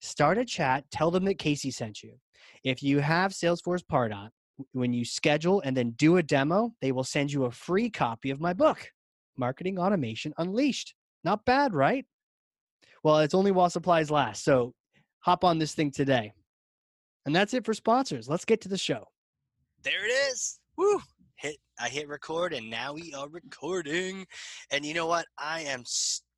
Start a chat, tell them that Casey sent you. If you have Salesforce Pardot, when you schedule and then do a demo, they will send you a free copy of my book, Marketing Automation Unleashed. Not bad, right? Well, it's only while supplies last. So hop on this thing today. And that's it for sponsors. Let's get to the show. There it is. Woo! Hit I hit record and now we are recording. And you know what? I am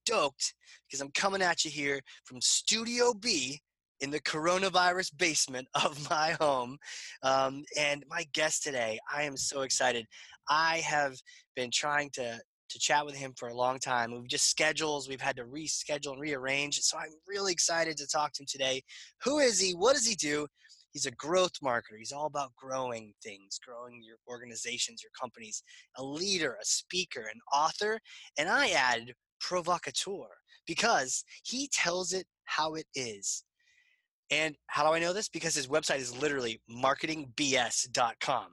stoked because I'm coming at you here from Studio B in the coronavirus basement of my home. Um, and my guest today, I am so excited. I have been trying to to chat with him for a long time. We've just schedules, we've had to reschedule and rearrange. So I'm really excited to talk to him today. Who is he? What does he do? He's a growth marketer. He's all about growing things, growing your organizations, your companies, a leader, a speaker, an author. And I added provocateur because he tells it how it is. And how do I know this? Because his website is literally marketingbs.com.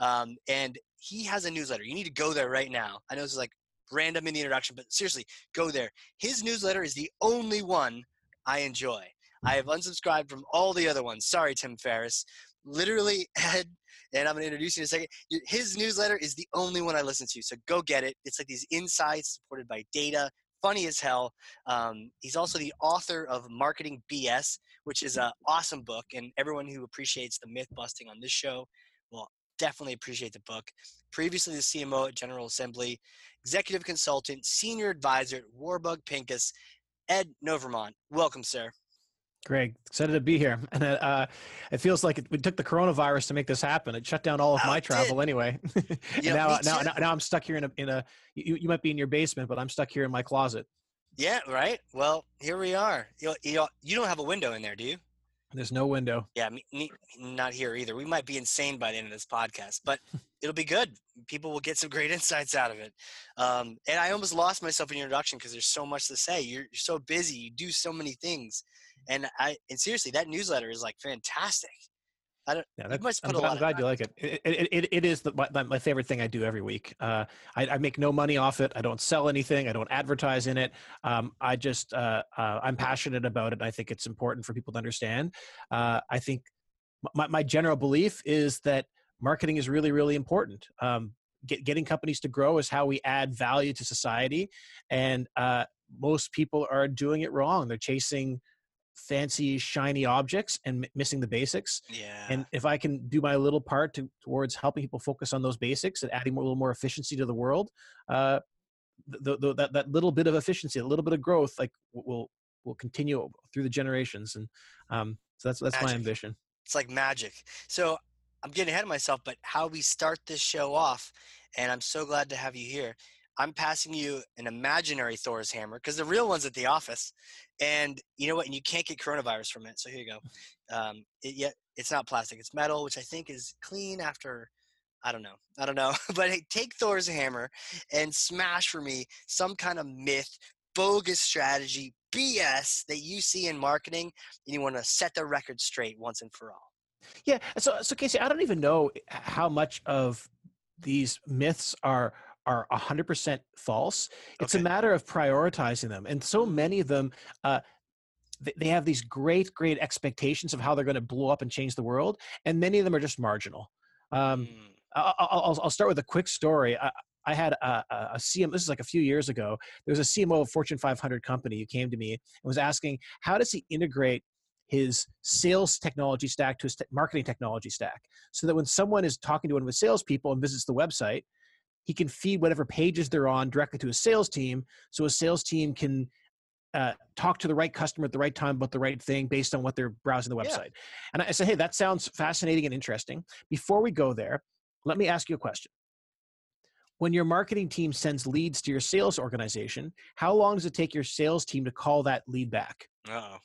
Um, and he has a newsletter. You need to go there right now. I know this is like random in the introduction, but seriously, go there. His newsletter is the only one I enjoy. I have unsubscribed from all the other ones. Sorry, Tim Ferriss. Literally, Ed, and I'm going to introduce you in a second. His newsletter is the only one I listen to, so go get it. It's like these insights supported by data, funny as hell. Um, he's also the author of Marketing BS, which is an awesome book, and everyone who appreciates the myth busting on this show will definitely appreciate the book. Previously, the CMO at General Assembly, executive consultant, senior advisor at Warburg Pincus, Ed Nevraumont. Welcome, sir. Greg, excited to be here. And uh, it feels like it, we took the coronavirus to make this happen. It shut down all of oh, my travel did. anyway. yeah, now, now, now, now, I'm stuck here in a, in a you, you might be in your basement, but I'm stuck here in my closet. Yeah, right. Well, here we are. You, you, you don't have a window in there, do you? There's no window. Yeah, me, me, not here either. We might be insane by the end of this podcast, but it'll be good. People will get some great insights out of it. Um, and I almost lost myself in your introduction because there's so much to say. You're, you're so busy. You do so many things, and I and seriously, that newsletter is like fantastic. I don't. Yeah, that's, I'm, glad, I'm glad you like it. It, it, it, it is the, my, my, favorite thing I do every week. Uh, I, I, make no money off it. I don't sell anything. I don't advertise in it. Um, I just uh, uh, I'm passionate about it. I think it's important for people to understand. Uh, I think my, my general belief is that marketing is really really important um, get, getting companies to grow is how we add value to society and uh, most people are doing it wrong they're chasing fancy shiny objects and m- missing the basics yeah. and if i can do my little part to, towards helping people focus on those basics and adding more, a little more efficiency to the world uh, the, the, that, that little bit of efficiency a little bit of growth like will will continue through the generations and um, so that's that's Magic. my ambition. It's like magic. So i'm getting ahead of myself but how we start this show off and i'm so glad to have you here i'm passing you an imaginary thor's hammer because the real one's at the office and you know what and you can't get coronavirus from it so here you go um, it, yet it's not plastic it's metal which i think is clean after I don't know. I don't know. but hey, take Thor's hammer and smash for me some kind of myth, bogus strategy, BS that you see in marketing, and you want to set the record straight once and for all. Yeah. So, so Casey, I don't even know how much of these myths are are 100% false. It's Okay. a matter of prioritizing them. And so many of them, uh, they, have these great, great expectations of how they're going to blow up and change the world. And many of them are just marginal. Um, Mm, I'll, I'll start with a quick story. I, I had a, a, a CMO, this is like a few years ago. There was a CMO of Fortune 500 company who came to me and was asking, how does he integrate his sales technology stack to his te- marketing technology stack so that when someone is talking to one of his salespeople and visits the website, he can feed whatever pages they're on directly to his sales team so his sales team can uh, talk to the right customer at the right time about the right thing based on what they're browsing the Yeah. website. And I said, hey, that sounds fascinating and interesting. Before we go there, let me ask you a question. When your marketing team sends leads to your sales organization, how long does it take your sales team to call that lead back? uh-oh.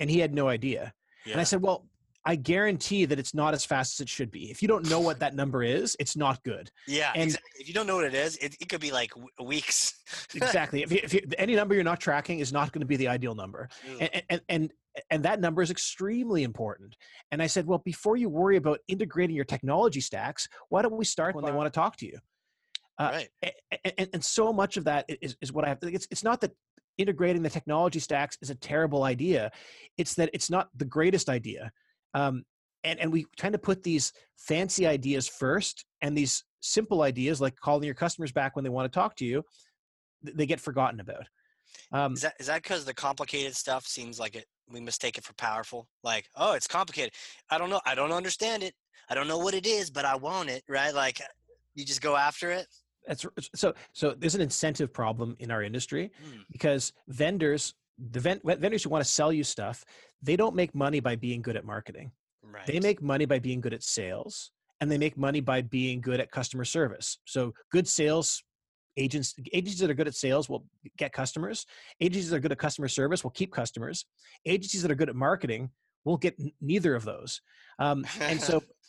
And he had no idea. Yeah. And I said, well, I guarantee that it's not as fast as it should be. If you don't know what that number is, it's not good. yeah. and- exactly. If you don't know what it is, it, it could be like w- weeks. Exactly. if, you, if you, any number you're not tracking is not going to be the ideal number. And, and and and that number is extremely important and i said well before you worry about integrating your technology stacks why don't we start when they want to talk to you uh, right. and, and, and so much of that is, is what i have to it's, it's not that integrating the technology stacks is a terrible idea it's that it's not the greatest idea um, and, and we tend to put these fancy ideas first and these simple ideas like calling your customers back when they want to talk to you they get forgotten about um, Is that is that because the complicated stuff seems like it we mistake it for powerful? Like, oh, it's complicated. I don't know. I don't understand it. I don't know what it is, but I want it. Right? Like, you just go after it. That's so. So there's an incentive problem in our industry Hmm. because vendors, the ven- vendors who want to sell you stuff, they don't make money by being good at marketing. Right. They make money by being good at sales, and they make money by being good at customer service. So good sales agents, agencies that are good at sales will get customers. Agencies that are good at customer service will keep customers. Agencies that are good at marketing will get n- neither of those. Um, and so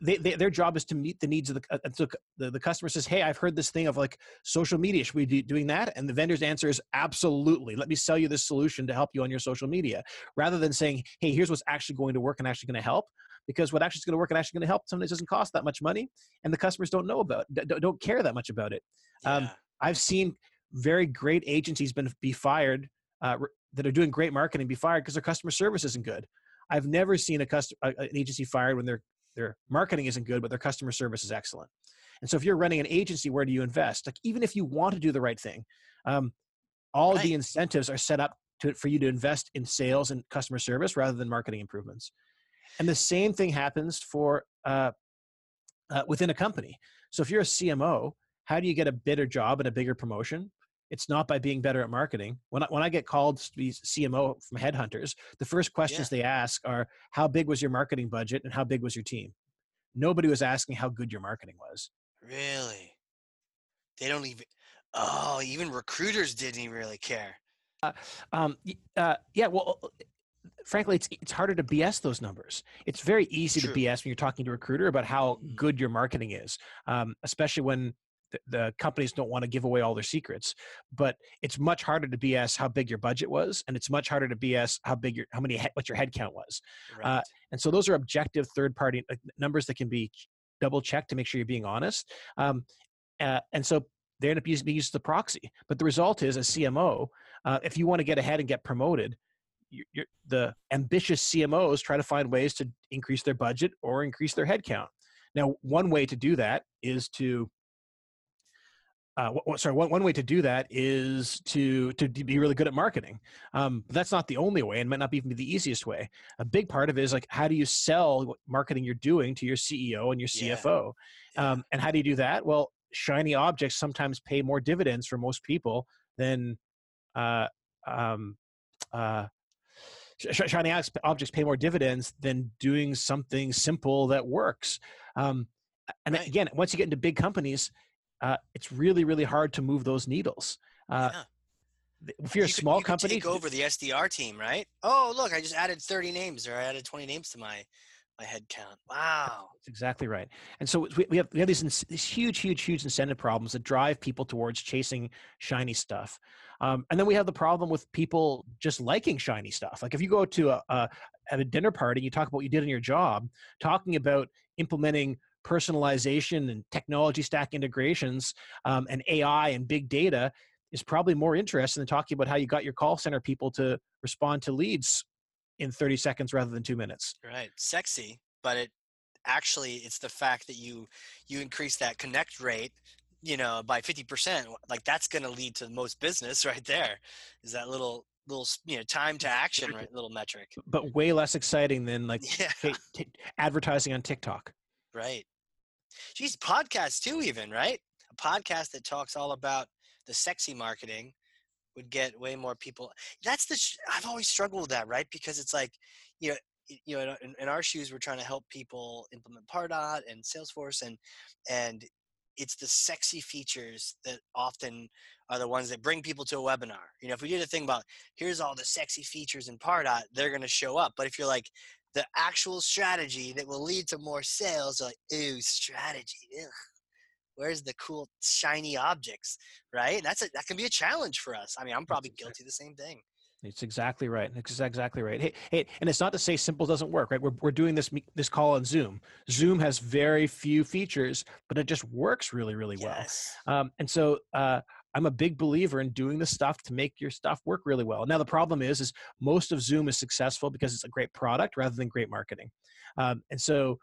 they, they, their job is to meet the needs of the, uh, so the the customer says hey i've heard this thing of like social media. Should we be doing that? And the vendor's answer is absolutely. Let me sell you this solution to help you on your social media. Rather than saying hey here's what's actually going to work and actually going to help because what actually is going to work and actually going to help sometimes doesn't cost that much money and the customers don't know about d- don't care that much about it. Um, I've seen very great agencies been be fired uh, that are doing great marketing be fired because their customer service isn't good. I've never seen a customer, an agency fired when their their marketing isn't good, but their customer service is excellent. And so, if you're running an agency, where do you invest? Like, even if you want to do the right thing, um, all Right. the incentives are set up to, for you to invest in sales and customer service rather than marketing improvements. And the same thing happens for uh, uh, within a company. So, if you're a CMO, how do you get a better job and a bigger promotion? It's not by being better at marketing. When I, when I get called to be CMO from headhunters, the first questions they ask are, "How big was your marketing budget and how big was your team?" Nobody was asking how good your marketing was. Really? They don't even. Oh, even recruiters didn't even really care. Um, uh, yeah, well, frankly, it's it's harder to BS those numbers. It's very easy True. to BS when you're talking to a recruiter about how Mm. good your marketing is, um, especially when the, the companies don't want to give away all their secrets. But it's much harder to BS how big your budget was, and it's much harder to BS how big your how many what your head count was. Right. Uh, And so those are objective third party uh, numbers that can be double checked to make sure you're being honest. Um, uh, and so they end up using, being used as the proxy. But the result is, as CMO, uh, if you want to get ahead and get promoted, you're, you're, the ambitious CMOs try to find ways to increase their budget or increase their headcount. Now, one way to do that is to uh, sorry, one, one way to do that is to to be really good at marketing. Um, but that's not the only way, and might not even be the easiest way. A big part of it is like how do you sell what marketing you're doing to your CEO and your CFO, yeah. um, and how do you do that? Well, shiny objects sometimes pay more dividends for most people than uh, um, uh, shiny objects pay more dividends than doing something simple that works. Um, and right. again, once you get into big companies, uh, it's really really hard to move those needles. Uh, yeah. If you're you a small could, company, take over the SDR team, right? Oh, look, I just added 30 names, or I added 20 names to my my head count. Wow, that's exactly right. And so we, we have we have these, these huge, huge, huge incentive problems that drive people towards chasing shiny stuff. Um, and then we have the problem with people just liking shiny stuff. Like if you go to a, a at a dinner party, and you talk about what you did in your job, talking about implementing personalization and technology stack integrations um, and AI and big data is probably more interesting than talking about how you got your call center people to respond to leads in 30 seconds rather than two minutes. Right. Sexy, but it actually it's the fact that you you increase that connect rate you know by 50% like that's going to lead to the most business right there is that little little you know time to action right little metric but way less exciting than like yeah. t- t- advertising on tiktok right She's podcasts too, even right? A podcast that talks all about the sexy marketing would get way more people. That's the sh- I've always struggled with that, right? Because it's like, you know, you know, in, in our shoes, we're trying to help people implement Pardot and Salesforce, and and it's the sexy features that often are the ones that bring people to a webinar. You know, if we did a thing about here's all the sexy features in Pardot, they're going to show up. But if you're like, the actual strategy that will lead to more sales. Like, ooh, strategy. Ugh. Where's the cool shiny objects, right? That's a, that can be a challenge for us. I mean, I'm probably guilty of the same thing. It's exactly right. It's exactly right. Hey, hey, and it's not to say simple doesn't work, right? We're, we're doing this this call on Zoom. Zoom has very few features, but it just works really, really yes. well. Um, and so uh, I'm a big believer in doing the stuff to make your stuff work really well. Now the problem is, is most of Zoom is successful because it's a great product rather than great marketing, um, and so.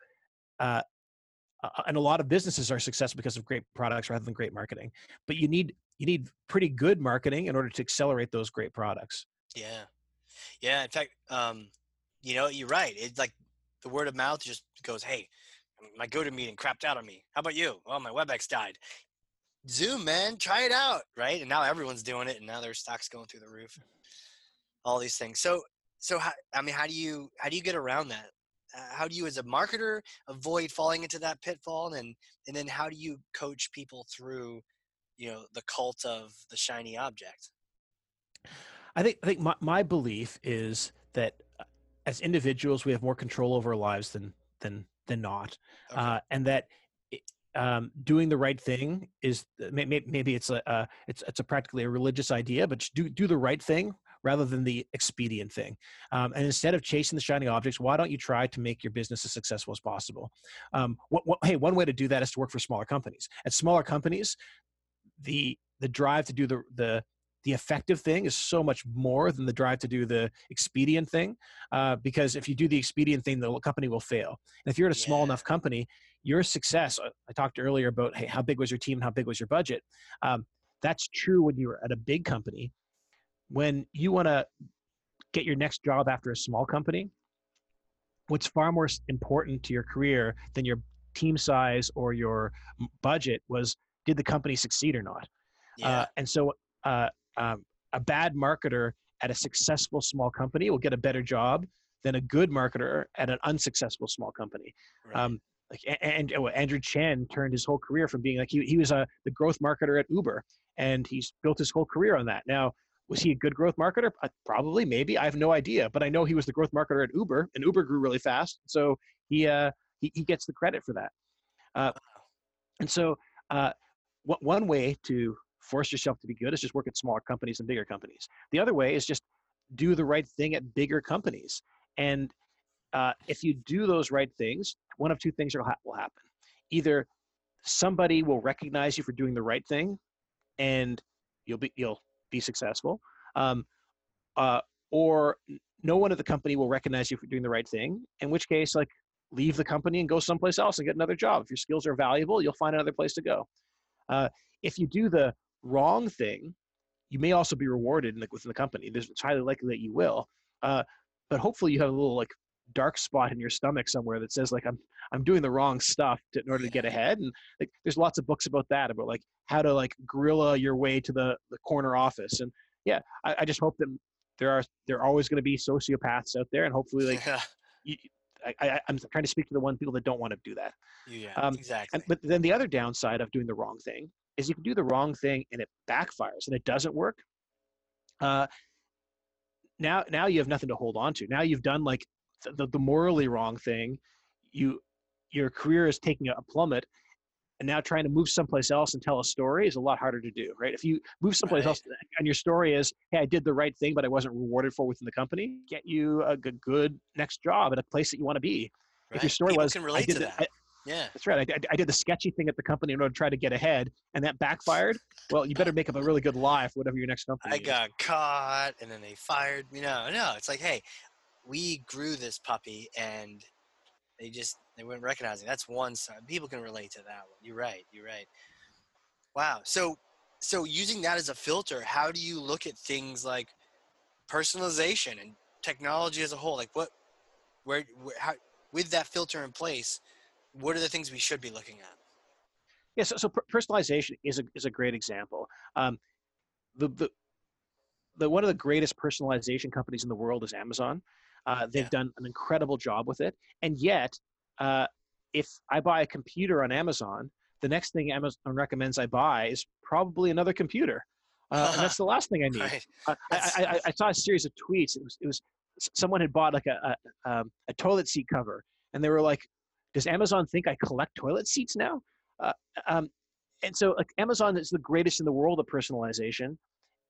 Uh, and a lot of businesses are successful because of great products rather than great marketing. But you need you need pretty good marketing in order to accelerate those great products. Yeah, yeah. In fact, um, you know, you're right. It's like the word of mouth just goes, "Hey, my GoToMeeting crapped out on me. How about you? Well, my WebEx died. Zoom, man, try it out, right? And now everyone's doing it, and now their stock's going through the roof. All these things. So, so how, I mean, how do you how do you get around that? Uh, how do you, as a marketer, avoid falling into that pitfall? And and then how do you coach people through, you know, the cult of the shiny object? I think I think my, my belief is that uh, as individuals we have more control over our lives than than than not, okay. uh, and that um, doing the right thing is maybe, maybe it's a uh, it's it's a practically a religious idea, but do do the right thing rather than the expedient thing. Um, and instead of chasing the shiny objects, why don't you try to make your business as successful as possible? Um, what, what, hey, one way to do that is to work for smaller companies. At smaller companies, the the drive to do the the the effective thing is so much more than the drive to do the expedient thing. Uh, because if you do the expedient thing, the company will fail. And if you're at a small enough company, your success. Uh, I talked earlier about hey, how big was your team? How big was your budget? Um, that's true when you're at a big company. When you want to get your next job after a small company, what's far more important to your career than your team size or your budget was did the company succeed or not? Yeah. Uh, and so uh, um, a bad marketer at a successful small company will get a better job than a good marketer at an unsuccessful small company. Right. Um, like and, oh, Andrew Chen turned his whole career from being like he, he was a the growth marketer at Uber and he's built his whole career on that. Now, was he a good growth marketer? Uh, probably, maybe. I have no idea, but I know he was the growth marketer at Uber, and Uber grew really fast. So he uh, he, he gets the credit for that. Uh, and so, uh, one way to force yourself to be good is just work at smaller companies and bigger companies. The other way is just do the right thing at bigger companies. And uh, if you do those right things, one of two things will, ha- will happen. Either somebody will recognize you for doing the right thing, and you'll be you'll be successful, um, uh, or no one at the company will recognize you for doing the right thing. In which case, like leave the company and go someplace else and get another job. If your skills are valuable, you'll find another place to go. Uh, if you do the wrong thing, you may also be rewarded like within the company. There's, it's highly likely that you will. Uh, but hopefully, you have a little like dark spot in your stomach somewhere that says like I'm I'm doing the wrong stuff to, in order to get ahead. And like there's lots of books about that about like how to like guerrilla your way to the the corner office. And yeah, I, I just hope that there are there are always going to be sociopaths out there, and hopefully like yeah. you, I, am trying to speak to the one people that don't want to do that. Yeah, um, exactly. And, but then the other downside of doing the wrong thing is you can do the wrong thing and it backfires and it doesn't work. Uh, now, now you have nothing to hold on to. Now you've done like the, the morally wrong thing. You, your career is taking a plummet, and now trying to move someplace else and tell a story is a lot harder to do right if you move someplace right. else and your story is hey i did the right thing but i wasn't rewarded for within the company get you a good, good next job at a place that you want to be right. if your story People was can relate I did the, that. I, yeah that's right I, I, did the sketchy thing at the company in order to try to get ahead and that backfired well you better make up a really good lie for whatever your next company i is. got caught and then they fired me no no it's like hey we grew this puppy and they just they weren't recognizing. That's one side. People can relate to that one. You're right. You're right. Wow. So so using that as a filter, how do you look at things like personalization and technology as a whole? Like what where, where how with that filter in place, what are the things we should be looking at? Yeah, so, so personalization is a, is a great example. Um, the, the, the, one of the greatest personalization companies in the world is Amazon. Uh, they've yeah. done an incredible job with it. And yet, uh, if I buy a computer on Amazon, the next thing Amazon recommends I buy is probably another computer. Uh, and that's the last thing I need. Right. Uh, I, I, I, saw a series of tweets. It was, it was someone had bought like a, a, um, a, toilet seat cover, and they were like, "Does Amazon think I collect toilet seats now?" Uh, um, and so, like, Amazon is the greatest in the world of personalization,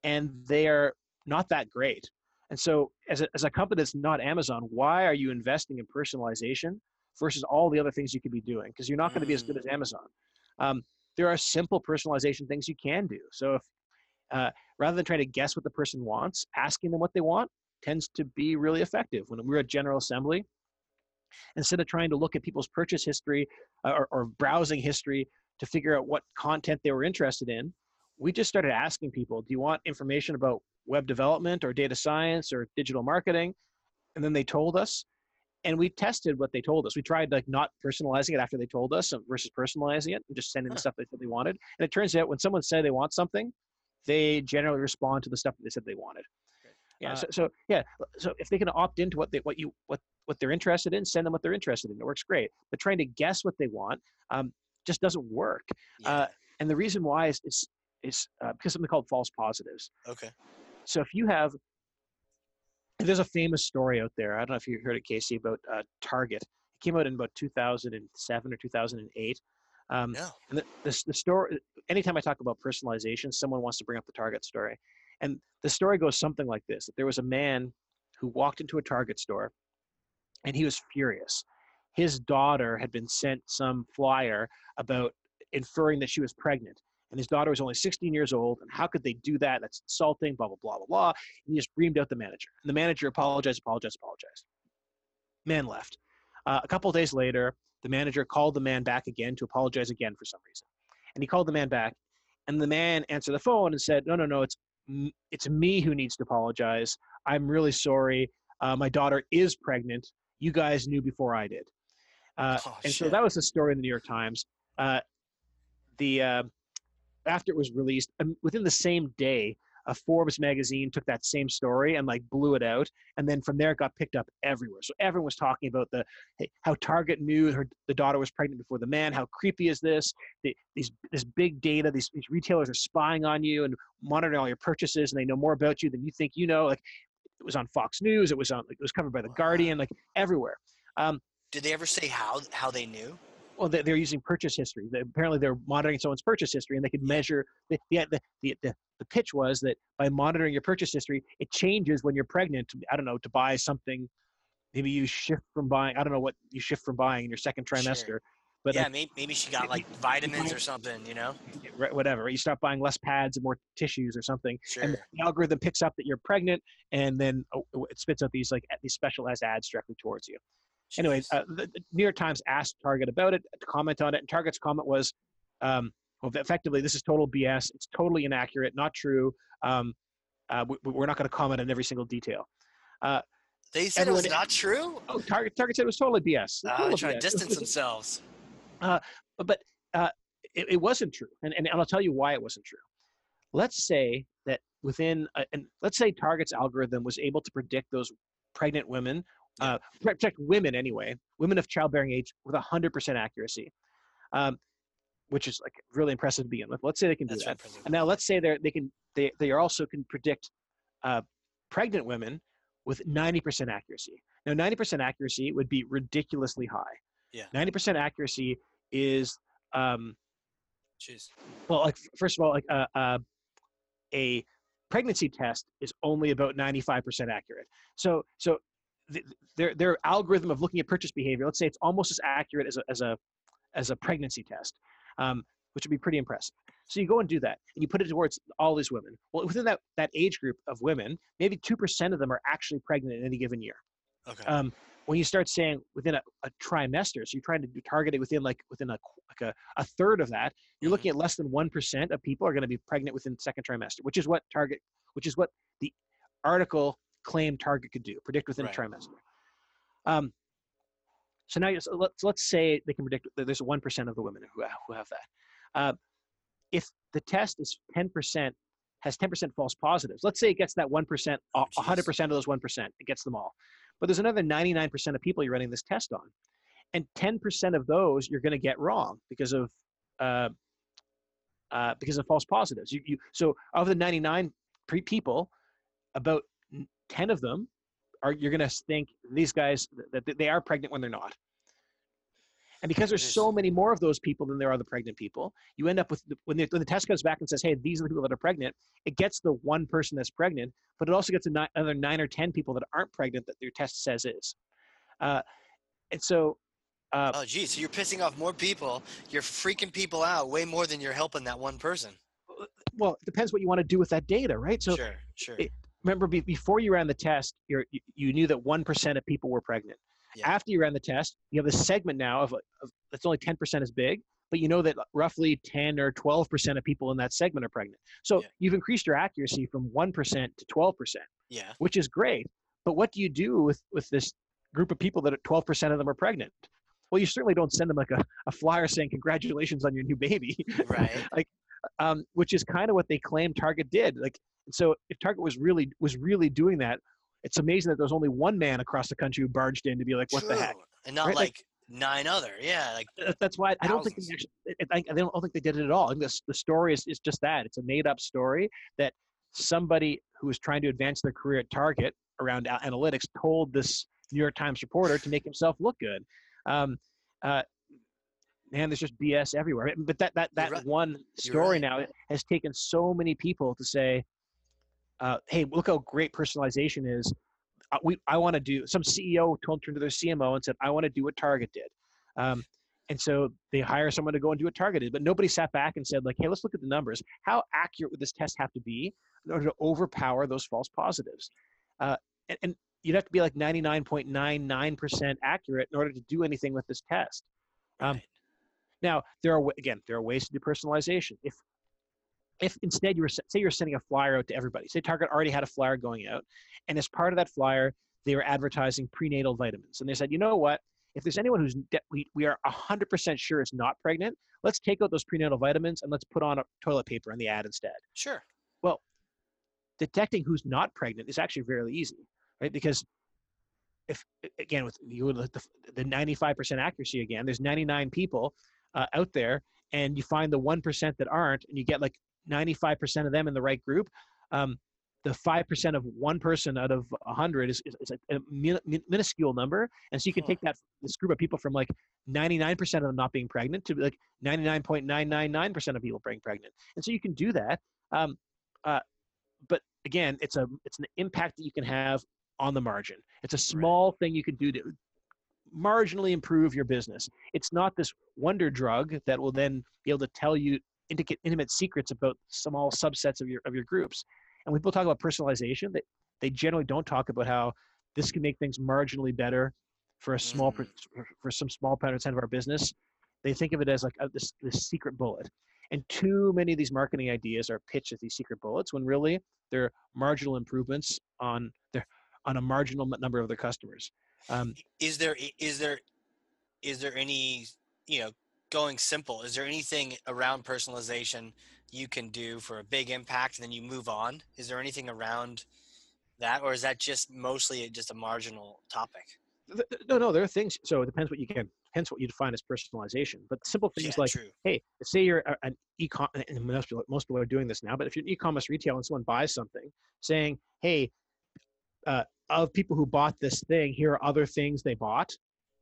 and they are not that great. And so, as a, as a company that's not Amazon, why are you investing in personalization versus all the other things you could be doing? Because you're not going to be as good as mm. Amazon. Um, there are simple personalization things you can do. So, if uh, rather than trying to guess what the person wants, asking them what they want tends to be really effective. When we're at General Assembly, instead of trying to look at people's purchase history uh, or, or browsing history to figure out what content they were interested in, we just started asking people, do you want information about web development or data science or digital marketing? And then they told us, and we tested what they told us. We tried like not personalizing it after they told us versus personalizing it and just sending the stuff they said they wanted. And it turns out when someone said they want something, they generally respond to the stuff that they said they wanted. Yeah. Uh, so, so yeah. So if they can opt into what they what you what what they're interested in, send them what they're interested in. It works great. But trying to guess what they want um, just doesn't work. Yeah. Uh, and the reason why is is is uh, because something called false positives. Okay. So if you have, there's a famous story out there. I don't know if you heard it, Casey, about uh, Target. It came out in about 2007 or 2008. Um, yeah. And the, the, the story, anytime I talk about personalization, someone wants to bring up the Target story. And the story goes something like this: that there was a man who walked into a Target store, and he was furious. His daughter had been sent some flyer about inferring that she was pregnant and his daughter was only 16 years old. And how could they do that? That's insulting, blah, blah, blah, blah, blah. And he just reamed out the manager. And the manager apologized, apologized, apologized. Man left. Uh, a couple days later, the manager called the man back again to apologize again for some reason. And he called the man back, and the man answered the phone and said, No, no, no, it's, it's me who needs to apologize. I'm really sorry. Uh, my daughter is pregnant. You guys knew before I did. Uh, oh, and shit. so that was the story in the New York Times. Uh, the uh, after it was released, um, within the same day, a Forbes magazine took that same story and like blew it out, and then from there it got picked up everywhere. So everyone was talking about the hey, how Target knew her the daughter was pregnant before the man. How creepy is this? The, these this big data. These, these retailers are spying on you and monitoring all your purchases, and they know more about you than you think you know. Like it was on Fox News. It was on. It was covered by the Guardian. Like everywhere. Um, Did they ever say how how they knew? Well, they're using purchase history. They, apparently, they're monitoring someone's purchase history, and they could measure. The, the, the, the, the pitch was that by monitoring your purchase history, it changes when you're pregnant. I don't know to buy something. Maybe you shift from buying. I don't know what you shift from buying in your second trimester. Sure. But yeah, maybe, maybe she got like vitamins or something, you know? Whatever. You start buying less pads and more tissues or something, Sure. and the algorithm picks up that you're pregnant, and then oh, it spits out these like these specialized ads directly towards you. Anyway, Jeez. uh, the, the New York Times asked Target about it to comment on it, and Target's comment was, um, well, effectively, this is total BS. It's totally inaccurate, not true. Um, uh, we, we're not going to comment on every single detail. they said it was not true? Oh, Target, Target said it was totally BS. Uh, Total they're trying to distance themselves. but uh, it, it wasn't true, and, and I'll tell you why it wasn't true. Let's say that within, a, and let's say Target's algorithm was able to predict those pregnant women, uh, predict women anyway, women of childbearing age with 100% accuracy, um, which is like really impressive to begin with. Let's say they can do That's that. And now let's say they they can they they are also can predict uh, pregnant women with 90% accuracy. Now 90% accuracy would be ridiculously high. Yeah. 90% accuracy is um, Jeez. well like first of all like uh, uh, a pregnancy test is only about 95% accurate. So so th- their their algorithm of looking at purchase behavior, let's say it's almost as accurate as a as a as a pregnancy test, um, which would be pretty impressive. So you go and do that, and you put it towards all these women. Well, within that that age group of women, maybe two percent of them are actually pregnant in any given year. Okay. Um, when you start saying within a, a trimester, so you're trying to do, target it within like within a like a, a third of that, you're Mhm. looking at less than one percent of people are going to be pregnant within the second trimester, which is what target, which is what the article claimed target could do, predict within Right. a trimester. Um, so now so let's let's say they can predict that there's one percent of the women who have, who have that. Uh, if the test is ten percent has 10% false positives. Let's say it gets that 1%, Oh, a 100% of those 1%, it gets them all. But there's another 99% of people you're running this test on. And 10% of those you're going to get wrong because of uh, uh, because of false positives. You, you, so of the 99 pre- people, about 10 of them are you're going to think these guys that they are pregnant when they're not. And because there's so many more of those people than there are the pregnant people, you end up with the, when, the, when the test comes back and says, "Hey, these are the people that are pregnant." It gets the one person that's pregnant, but it also gets another nine or ten people that aren't pregnant that your test says is. Uh, and so, uh, Oh, geez. So you're pissing off more people. You're freaking people out way more than you're helping that one person. well, it depends what you want to do with that data, right? So sure. Sure. it- remember, be, before you ran the test, you're, you, you knew that one percent of people were pregnant. Yeah. After you ran the test, you have a segment now of, of that's only ten percent as big, but you know that roughly ten or twelve percent of people in that segment are pregnant. So Yeah. you've increased your accuracy from one percent to twelve percent. yeah. which is great. But what do you do with with this group of people that are 12% of them are pregnant? Well, you certainly don't send them like a, a flyer saying congratulations on your new baby, Right. Um, which is kind of what they claim Target did. Like, so if Target was really was really doing that, it's amazing that there's only one man across the country who barged in to be like, "What the heck?" And not Right, like- like nine other. Yeah. Like That's why I don't think they actually. I, I don't think they did it at all. I think this, the story is, is just that. It's a made up story that somebody who was trying to advance their career at Target around analytics told this New York Times reporter to make himself look good. Um, uh, man, there's just BS everywhere. But that that that right. one story right. now has taken so many people to say, uh, "Hey, look how great personalization is." Uh, we I want to do. Some CEO told turned to their CMO and said, "I want to do what Target did." Um, and so they hire someone to go and do what Target did, but nobody sat back and said, like, "Hey, let's look at the numbers. How accurate would this test have to be in order to overpower those false positives?" Uh, and, and you'd have to be like 99.99% accurate in order to do anything with this test. Um, Right. Now, there are again, there are ways to do personalization. If if instead you were say you're sending a flyer out to everybody, say Target already had a flyer going out, and as part of that flyer, they were advertising prenatal vitamins, and they said, you know what? If there's anyone who's de- we, we are 100% sure is not pregnant, let's take out those prenatal vitamins and let's put on a toilet paper in the ad instead sure. Well, detecting who's not pregnant is actually fairly easy, right? Because if again with you would look the, the 95% accuracy again, there's 99 people uh, out there, and you find the one percent that aren't, and you get like 95% of them in the right group. Um, the five percent of one person out of a hundred is, is, is a, a min, min- minuscule number, and so you can take that this group of people from like 99% of them not being pregnant to like 99.999% of people being pregnant, and so you can do that. Um, uh, but again, it's a it's an impact that you can have on the margin. It's a small thing you can do to marginally improve your business. It's not this wonder drug that will then be able to tell you intimate secrets about small subsets of your of your groups. And when people talk about personalization, they, they generally don't talk about how this can make things marginally better for a small mm. for some small percent of our business. They think of it as like a, this this secret bullet. And too many of these marketing ideas are pitched as these secret bullets when really they're marginal improvements on their on a marginal number of their customers. Um, is there is there is there any you know going simple? Is there anything around personalization you can do for a big impact and then you move on? Is there anything around that, or is that just mostly just a marginal topic? No, no, there are things. So it depends what you can, depends what you define as personalization. But simple things yeah, like, true. hey, say you're an e-com, and most people, most people are doing this now. But if you're an e-commerce retail and someone buys something, saying, hey, uh, of people who bought this thing, here are other things they bought.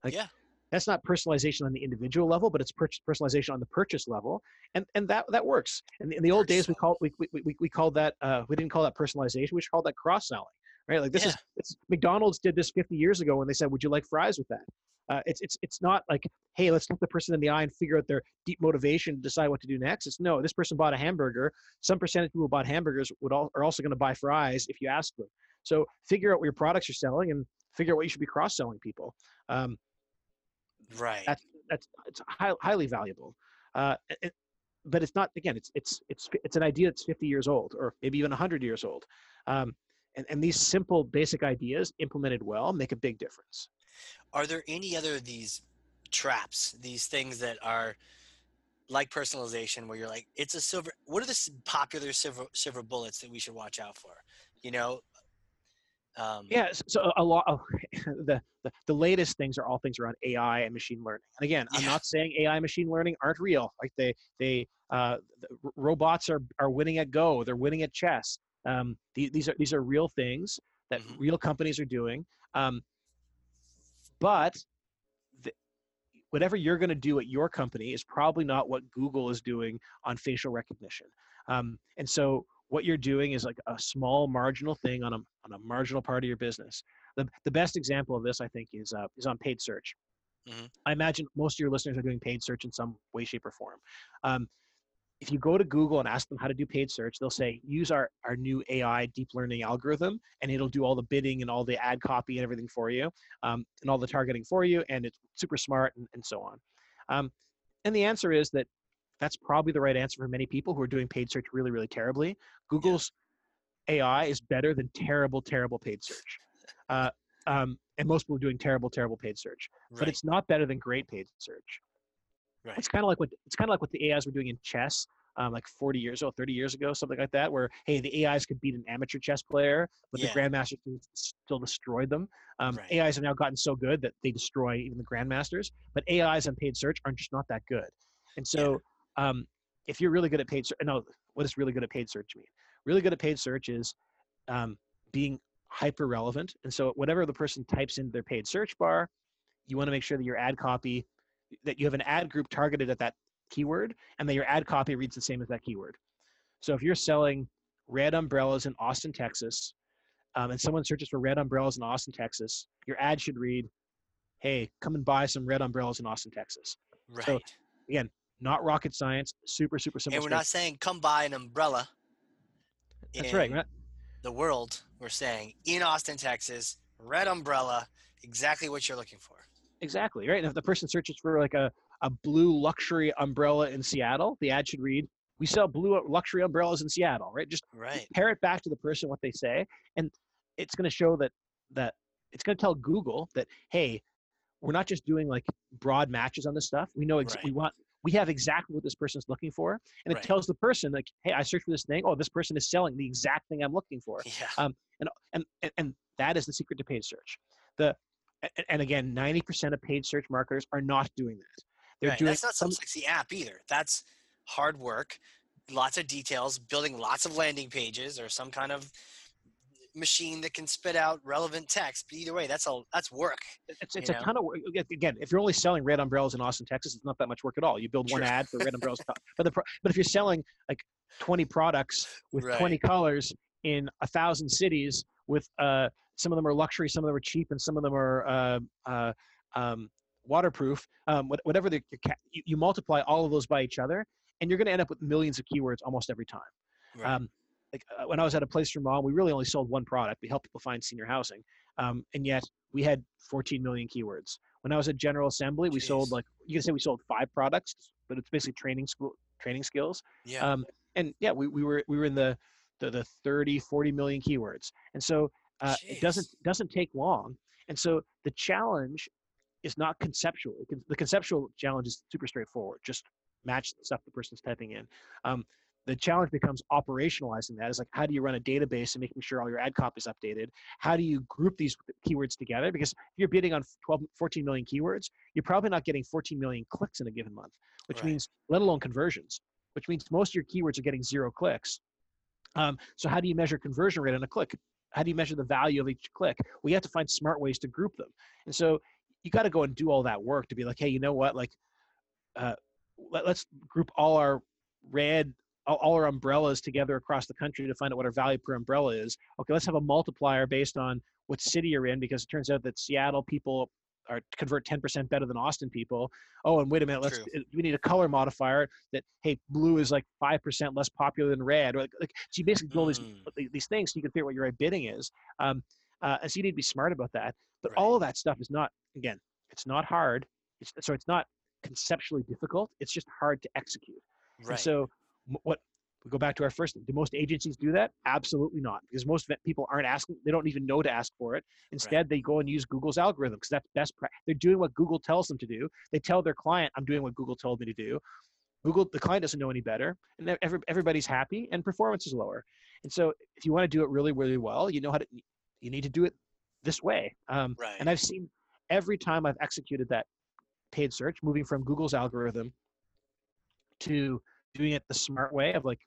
Like, yeah. That's not personalization on the individual level, but it's personalization on the purchase level, and and that that works. In the, in the old days, we called we, we, we, we called that uh, we didn't call that personalization, we called that cross selling, right? Like this yeah. is it's McDonald's did this 50 years ago when they said, "Would you like fries with that?" Uh, it's it's it's not like, hey, let's look the person in the eye and figure out their deep motivation to decide what to do next. It's no, this person bought a hamburger. Some percentage of people who bought hamburgers would all are also going to buy fries if you ask them. So figure out what your products are selling and figure out what you should be cross selling people. Um, right. That's that's it's high, highly valuable. Uh, it, but it's not again. It's it's it's it's an idea that's 50 years old or maybe even 100 years old. Um, and, and these simple basic ideas implemented well make a big difference. Are there any other of these traps, these things that are like personalization where you're like, it's a silver, what are the popular silver, silver bullets that we should watch out for? You know, um, yeah, so a lot of the, the, the latest things are all things around AI and machine learning. And again, I'm not saying AI and machine learning aren't real. Like they they uh, the robots are are winning at Go. They're winning at chess. Um, these, these are these are real things that mm-hmm. real companies are doing. Um, but the, whatever you're going to do at your company is probably not what Google is doing on facial recognition. Um, and so what you're doing is like a small marginal thing on a, on a marginal part of your business. The, the best example of this, I think, is, uh, is on paid search. Mm-hmm. I imagine most of your listeners are doing paid search in some way, shape, or form. Um, if you go to Google and ask them how to do paid search, they'll say, use our, our new AI deep learning algorithm, and it'll do all the bidding and all the ad copy and everything for you, um, and all the targeting for you, and it's super smart and, and so on. Um, and the answer is that that's probably the right answer for many people who are doing paid search really, really terribly. Google's yeah. AI is better than terrible, terrible paid search. Uh, um, and most people are doing terrible, terrible paid search. Right. But it's not better than great paid search. Right. It's kind of like what it's kind of like what the AIs were doing in chess, um, like 40 years ago, 30 years ago, something like that, where hey, the AIs could beat an amateur chess player, but yeah. the grandmasters still destroyed them. Um, right. AIs have now gotten so good that they destroy even the grandmasters. But AIs on paid search are just not that good. And so um, if you're really good at paid search, no, what does really good at paid search mean? Really good at paid search is um, being hyper relevant. And so whatever the person types into their paid search bar, you want to make sure that your ad copy, that you have an ad group targeted at that keyword and that your ad copy reads the same as that keyword. So if you're selling red umbrellas in Austin, Texas, um, and someone searches for red umbrellas in Austin, Texas, your ad should read, hey, come and buy some red umbrellas in Austin, Texas. Right. So again, not rocket science. Super, super simple. And we're not saying come buy an umbrella. That's right. Not- the world, we're saying in Austin, Texas, red umbrella, exactly what you're looking for. Exactly right. And if the person searches for like a, a blue luxury umbrella in Seattle, the ad should read, "We sell blue luxury umbrellas in Seattle." Right. Just right. pair it back to the person what they say, and it's going to show that that it's going to tell Google that hey, we're not just doing like broad matches on this stuff. We know ex- right. we want we have exactly what this person's looking for and it right. tells the person like hey i searched for this thing oh this person is selling the exact thing i'm looking for yeah. um, and, and and that is the secret to paid search the and again 90% of paid search marketers are not doing that they're right. doing that's not some sexy app either that's hard work lots of details building lots of landing pages or some kind of machine that can spit out relevant text. But either way, that's all that's work. It's, it's a know? ton of work. Again, if you're only selling red umbrellas in Austin, Texas, it's not that much work at all. You build one ad for red umbrellas. but the but if you're selling like 20 products with right. 20 colors in a thousand cities with uh some of them are luxury, some of them are cheap, and some of them are uh, uh, um, waterproof, um, whatever the, you, you, multiply all of those by each other, and you're going to end up with millions of keywords almost every time. Right. Um, like uh, when I was at a place for mom, we really only sold one product. We helped people find senior housing, um, and yet we had 14 million keywords. When I was at General Assembly, we sold like you can say we sold five products, but it's basically training school training skills. Yeah. Um, and yeah, we, we were we were in the, the the 30, 40 million keywords, and so uh, it doesn't doesn't take long. And so the challenge is not conceptual. The conceptual challenge is super straightforward. Just match the stuff the person's typing in. Um, the challenge becomes operationalizing that is like how do you run a database and making sure all your ad copy is updated? How do you group these keywords together? Because if you're bidding on 12 14 million keywords you're probably not getting 14 million clicks in a given month which right. means let alone conversions which means most of your keywords are getting zero clicks. Um, so how do you measure conversion rate on a click? How do you measure the value of each click? We have to find smart ways to group them. And so you got to go and do all that work to be like hey you know what? Like uh, let, us group all our red all our umbrellas together across the country to find out what our value per umbrella is. Okay, let's have a multiplier based on what city you're in because it turns out that Seattle people are convert 10% better than Austin people. Oh, and wait a minute, let's True. we need a color modifier that hey, blue is like 5% less popular than red. Or like, like so you basically do all these mm. these things so you can figure out what your right bidding is. Um, uh, and so you need to be smart about that. But right. all of that stuff is not again, it's not hard. It's, so it's not conceptually difficult. It's just hard to execute. Right. And so what we go back to our first do most agencies do that? Absolutely not because most people aren't asking they don't even know to ask for it. Instead right. they go and use google's algorithm because that's best pra- they're doing what google tells them to do. They tell their client i'm doing what google told me to do. Google the client doesn't know any better and every, everybody's happy and performance is lower. And so if you want to do it really really well you know how to you need to do it this way. Um, right. and i've seen every time i've executed that paid search moving from google's algorithm to doing it the smart way of like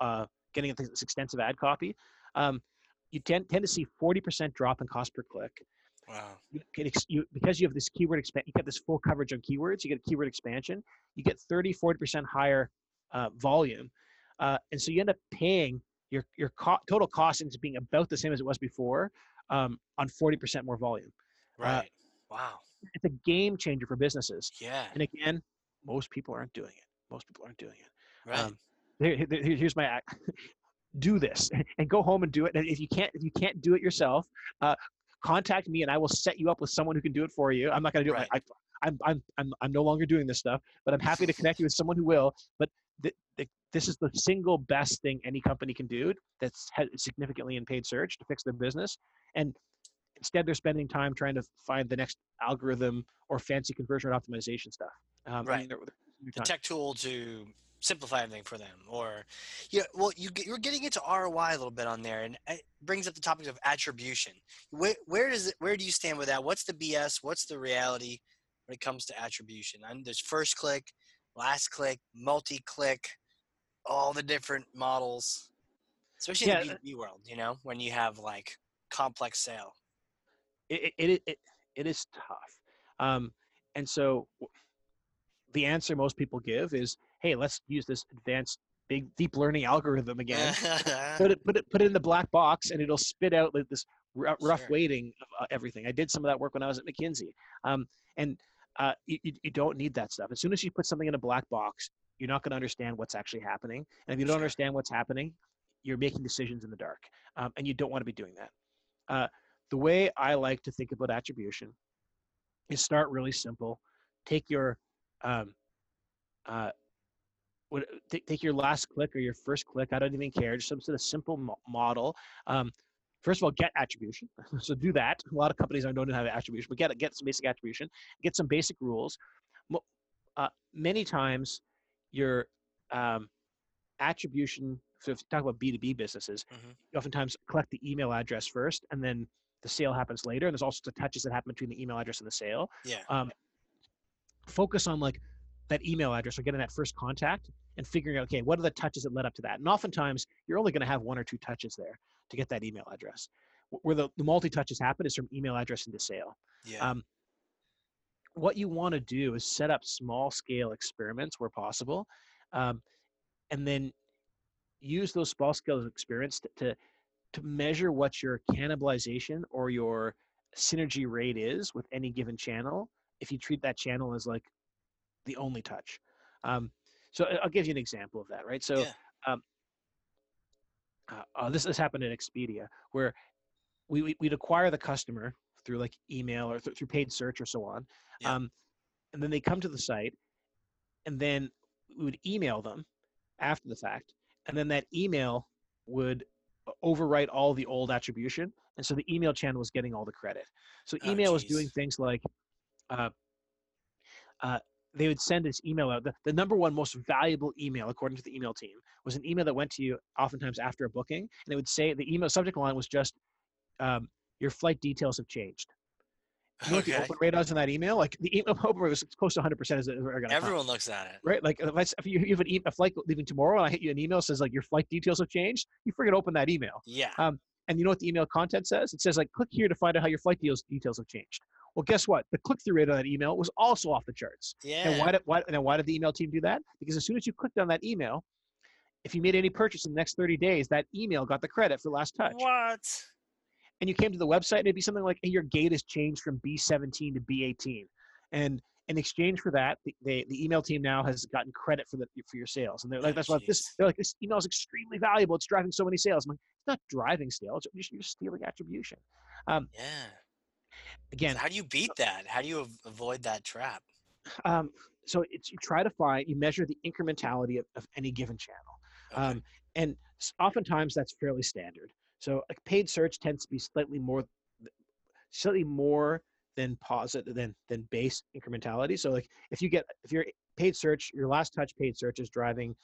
uh, getting this extensive ad copy, um, you tend, tend to see 40% drop in cost per click. Wow. You can ex- you, because you have this keyword expand, you get this full coverage on keywords. You get a keyword expansion. You get 30, 40% higher uh, volume, uh, and so you end up paying your your co- total cost ends up being about the same as it was before um, on 40% more volume. Uh, right. wow. It's a game changer for businesses. Yeah. And again, most people aren't doing it. Most people aren't doing it. Right. Um, here, here, here's my act. do this and go home and do it. And if you can't, if you can't do it yourself, uh, contact me and I will set you up with someone who can do it for you. I'm not going to do right. it. I, I'm, I'm, I'm, I'm no longer doing this stuff, but I'm happy to connect you with someone who will. But th- th- this is the single best thing any company can do that's significantly in paid search to fix their business. And instead, they're spending time trying to find the next algorithm or fancy conversion optimization stuff. Um, right. The tech tool to simplify everything for them or yeah well you you're getting into roi a little bit on there and it brings up the topic of attribution. Where, where does it where do you stand with that? What's the bs what's the reality when it comes to attribution? And there's first click last click multi-click all the different models especially yeah. in the b2b world you know when you have like complex sale. It it, it, it is tough. Um, and so the answer most people give is hey, let's use this advanced big deep learning algorithm again. put it put it put it in the black box, and it'll spit out like this r- rough sure. weighting of uh, everything. I did some of that work when I was at McKinsey, um, and uh, you, you don't need that stuff. As soon as you put something in a black box, you're not going to understand what's actually happening. And if you don't sure. understand what's happening, you're making decisions in the dark, um, and you don't want to be doing that. Uh, the way I like to think about attribution is start really simple. Take your um, uh, what, take your last click or your first click. I don't even care. Just some sort of simple mo- model. Um, first of all, get attribution. so do that. A lot of companies don't know how to attribution, but get get some basic attribution. Get some basic rules. Uh, many times, your um, attribution. So if you talk about B two B businesses, mm-hmm. you oftentimes collect the email address first, and then the sale happens later. And there's all sorts of touches that happen between the email address and the sale. Yeah. Um, focus on like that email address or getting that first contact and figuring out, okay, what are the touches that led up to that? And oftentimes you're only going to have one or two touches there to get that email address. Where the, the multi touches happen is from email address into sale. Yeah. Um, what you want to do is set up small scale experiments where possible, um, and then use those small scale experiments to, to, to measure what your cannibalization or your synergy rate is with any given channel if you treat that channel as like the only touch. Um, so I'll give you an example of that, right? So yeah. um, uh, uh, this has happened at Expedia where we, we would acquire the customer through like email or th- through paid search or so on, yeah. um, and then they come to the site, and then we would email them after the fact, and then that email would overwrite all the old attribution, and so the email channel was getting all the credit. So oh, email oh, was doing things like, uh, uh, they would send this email out. The, the number one most valuable email, according to the email team, was an email that went to you oftentimes after a booking, and it would say the email subject line was just, um, "Your flight details have changed." You know okay. open rate is in that email? Like the email open rate was close to 100 percent. Is Everyone come. looks at it, right? Like if, I, if you, have an e- a flight leaving tomorrow, and I hit you an email says like your flight details have changed, you to open that email. Yeah. Um, and you know what the email content says? It says like click here to find out how your flight deals details have changed. Well, guess what? The click-through rate on that email was also off the charts. Yeah. And why did why and why did the email team do that? Because as soon as you clicked on that email, if you made any purchase in the next 30 days, that email got the credit for last touch. What? And you came to the website, and it'd be something like, hey, your gate has changed from B17 to B18. And in exchange for that, the, the, the email team now has gotten credit for the for your sales. And they're like, that's why this they're like, this email is extremely valuable. It's driving so many sales. I'm like, it's not driving sales, you're, stealing attribution. Um, yeah again how do you beat that how do you avoid that trap um, so it's you try to find you measure the incrementality of, of any given channel okay. um, and oftentimes that's fairly standard so a paid search tends to be slightly more slightly more than positive then than base incrementality so like if you get if your paid search your last touch paid search is driving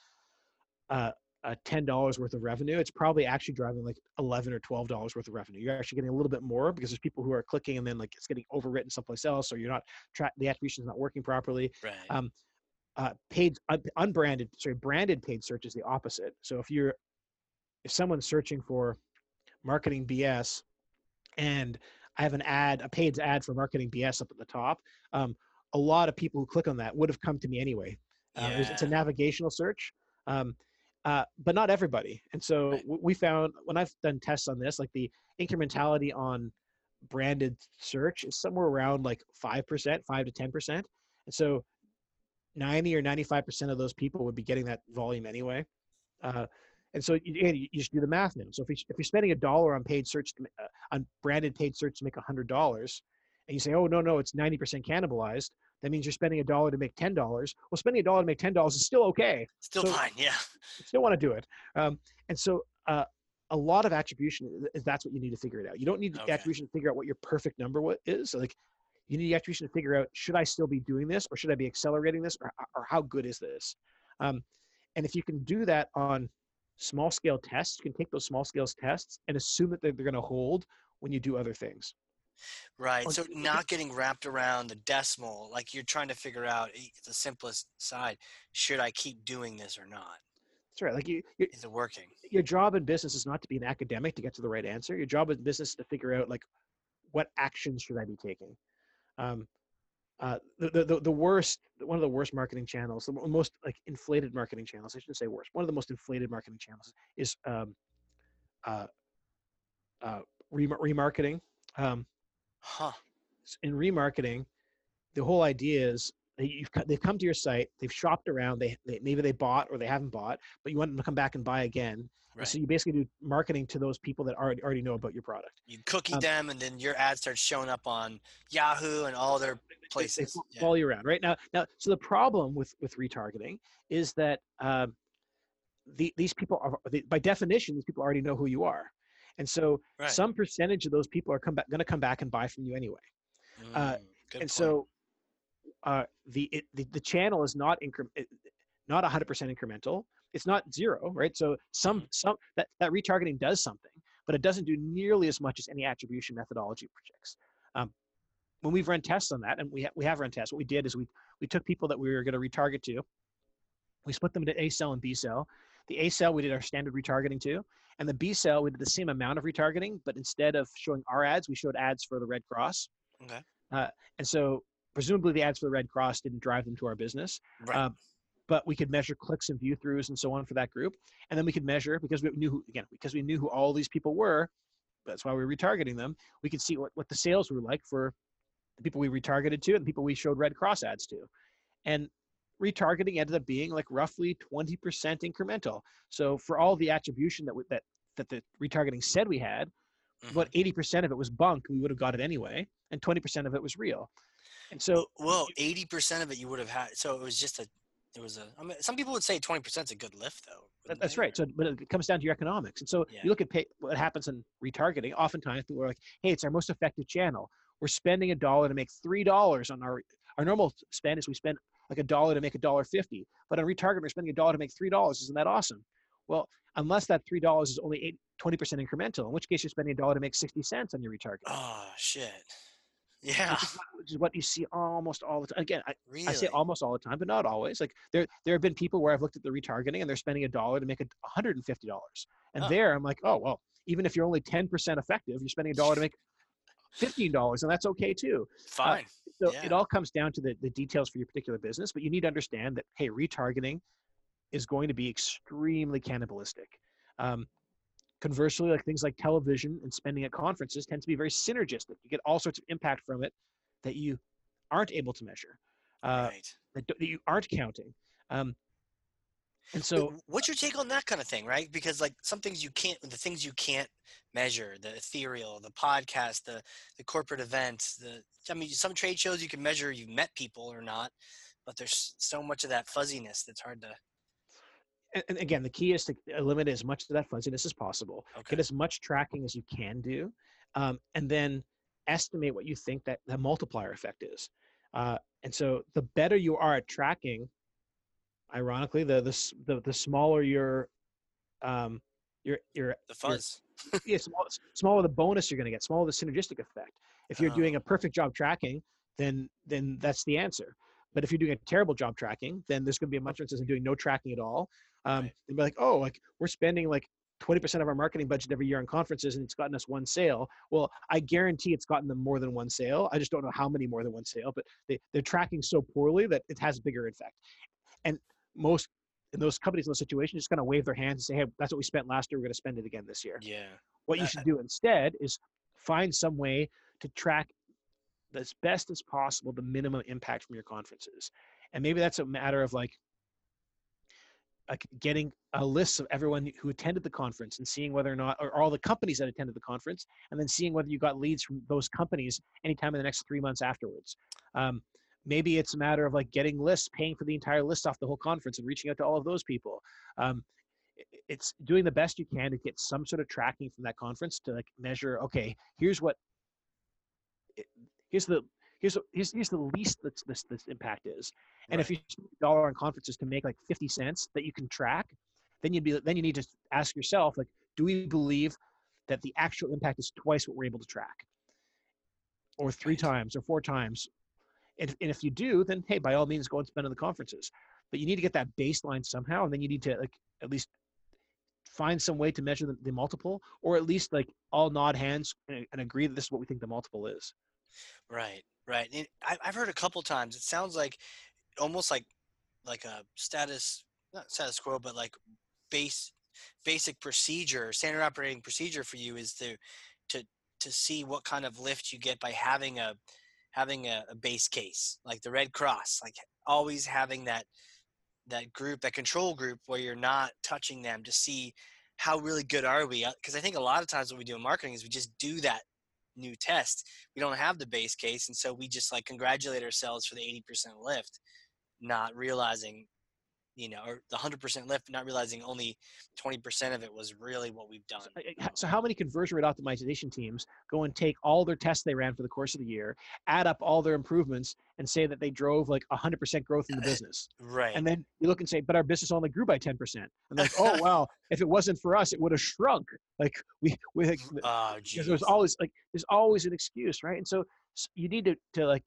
uh, uh, ten dollars worth of revenue, it's probably actually driving like eleven or twelve dollars worth of revenue. You're actually getting a little bit more because there's people who are clicking and then like it's getting overwritten someplace else, or you're not tra- the attribution is not working properly. Right. Um, uh, paid un- unbranded, sorry, branded paid search is the opposite. So if you're if someone's searching for marketing BS, and I have an ad, a paid ad for marketing BS up at the top, um, a lot of people who click on that would have come to me anyway. Uh, yeah. It's a navigational search. Um, uh, but not everybody. And so right. we found when I've done tests on this, like the incrementality on branded search is somewhere around like 5%, 5 to 10%. And so 90 or 95% of those people would be getting that volume anyway. Uh, and so you, you, just do the math now. So if, you, if you're spending a dollar on paid search, to, uh, on branded paid search to make a $100, and you say, oh, no, no, it's 90% cannibalized, that means you're spending a dollar to make ten dollars. Well, spending a dollar to make ten dollars is still okay. Still so fine, yeah. Still want to do it, um, and so uh, a lot of attribution is that's what you need to figure it out. You don't need okay. attribution to figure out what your perfect number is. So like, you need attribution to figure out should I still be doing this or should I be accelerating this or, or how good is this? Um, and if you can do that on small scale tests, you can take those small scale tests and assume that they're, they're going to hold when you do other things. Right. So not getting wrapped around the decimal, like you're trying to figure out the simplest side. Should I keep doing this or not? That's right. Like you, is it working? Your job in business is not to be an academic to get to the right answer. Your job in business is to figure out like what actions should I be taking. Um, uh, the, the the worst one of the worst marketing channels, the most like inflated marketing channels. I shouldn't say worst. One of the most inflated marketing channels is um, uh, uh, remarketing. Um, Huh. In remarketing, the whole idea is you've they've come to your site, they've shopped around, they, they maybe they bought or they haven't bought, but you want them to come back and buy again. Right. So you basically do marketing to those people that already already know about your product. You cookie um, them, and then your ad starts showing up on Yahoo and all their places. They, they follow yeah. you around, right now. Now, so the problem with with retargeting is that um, the, these people are, by definition, these people already know who you are. And so right. some percentage of those people are come back, going to come back and buy from you anyway. Uh, mm, uh, and point. so uh, the, it, the the channel is not incre- not 100% incremental. It's not zero, right? So some mm-hmm. some that, that retargeting does something, but it doesn't do nearly as much as any attribution methodology projects. Um, when we've run tests on that, and we ha- we have run tests, what we did is we we took people that we were going to retarget to, we split them into A cell and B cell, the A cell we did our standard retargeting to, and the B cell we did the same amount of retargeting, but instead of showing our ads, we showed ads for the Red Cross. Okay. Uh, and so presumably the ads for the Red Cross didn't drive them to our business. Right. Uh, but we could measure clicks and view throughs and so on for that group, and then we could measure because we knew who, again because we knew who all these people were. That's why we were retargeting them. We could see what, what the sales were like for the people we retargeted to and the people we showed red cross ads to and retargeting ended up being like roughly 20% incremental so for all the attribution that we, that that the retargeting said we had mm-hmm. about 80% of it was bunk we would have got it anyway and 20% of it was real and so well 80% of it you would have had so it was just a it was a I mean, some people would say 20% is a good lift though that's right. So but it comes down to your economics. And so yeah. you look at pay, what happens in retargeting oftentimes people are like hey it's our most effective channel. We're spending a dollar to make three dollars on our our normal spend is we spend like a dollar to make a dollar fifty but on retargeting, we're spending a dollar to make three dollars. Isn't that awesome? Well unless that three dollars is only 20% incremental in which case you're spending a dollar to make 60 cents on your retargeting. oh shit yeah, which is, what, which is, what, you see almost all the time. Again, I, really? I, say almost all the time, but not always. Like there, there have been people where I've looked at the retargeting and they're spending a dollar to make a hundred and fifty dollars, and oh. there I'm like, oh well, even if you're only ten percent effective, you're spending a dollar to make fifteen dollars, and that's okay too. Uh, Fine. Uh, so yeah. it all comes down to the, the details for your particular business, but you need to understand that hey, retargeting is going to be extremely cannibalistic. Um, Conversely, like things like television and spending at conferences tend to be very synergistic. You get all sorts of impact from it that you aren't able to measure, uh, right. that, that, you aren't counting. Um, and so, what's your take on that kind of thing, right? Because like some things you can't, the things you can't measure, the ethereal, the podcast, the the corporate events, the I mean, some trade shows you can measure you've met people or not, but there's so much of that fuzziness that's hard to and again, the key is to eliminate as much of that fuzziness as possible. Okay. Get as much tracking as you can do, um, and then estimate what you think that the multiplier effect is. Uh, and so, the better you are at tracking, ironically, the the the, the smaller your um, your your the fuzz. Your, yeah, small, smaller the bonus you're going to get, smaller the synergistic effect. If you're oh. doing a perfect job tracking, then then that's the answer. But if you're doing a terrible job tracking, then there's going to be a much difference in doing no tracking at all. Um, right. And be like, oh, like we're spending like 20% of our marketing budget every year on conferences and it's gotten us one sale. Well, I guarantee it's gotten them more than one sale. I just don't know how many more than one sale, but they, they're tracking so poorly that it has a bigger effect. And most in those companies in those situations just kind of wave their hands and say, hey, that's what we spent last year. We're going to spend it again this year. Yeah. What that, you should do instead is find some way to track as best as possible the minimum impact from your conferences. And maybe that's a matter of like like getting a list of everyone who attended the conference and seeing whether or not or all the companies that attended the conference and then seeing whether you got leads from those companies anytime in the next three months afterwards. Um, maybe it's a matter of like getting lists paying for the entire list off the whole conference and reaching out to all of those people. Um, it's doing the best you can to get some sort of tracking from that conference to like measure okay here's what here's the here's here's, here's the least that this this impact is. And right. if you spend a dollar on conferences to make like 50 cents that you can track, then you'd be then you need to ask yourself like, do we believe that the actual impact is twice what we're able to track, or three right. times, or four times? And, and if you do, then hey, by all means, go and spend on the conferences. But you need to get that baseline somehow, and then you need to like at least find some way to measure the, the multiple, or at least like all nod hands and, and agree that this is what we think the multiple is. Right, right. And I've heard a couple times. It sounds like almost like like a status not status quo, but like base basic procedure, standard operating procedure for you is to to to see what kind of lift you get by having a having a, a base case like the Red Cross, like always having that that group, that control group where you're not touching them to see how really good are we uh, because i think a lot of times what we do in marketing is we just do that new test we don't have the base case and so we just like congratulate ourselves for the 80% lift not realizing you know, or the 100% lift, not realizing only 20% of it was really what we've done. Eh, so, how many conversion rate optimization teams go and take all their tests they ran for the course of the year, add up all their improvements, and say that they drove like 100% growth in the uh, business? right. And then you look and say, but our business only grew by 10%. And like, oh, wow, if it wasn't for us, it would have shrunk. Like, we, we, like, oh, there's always like, there's always an excuse, right? And so, you need to, to like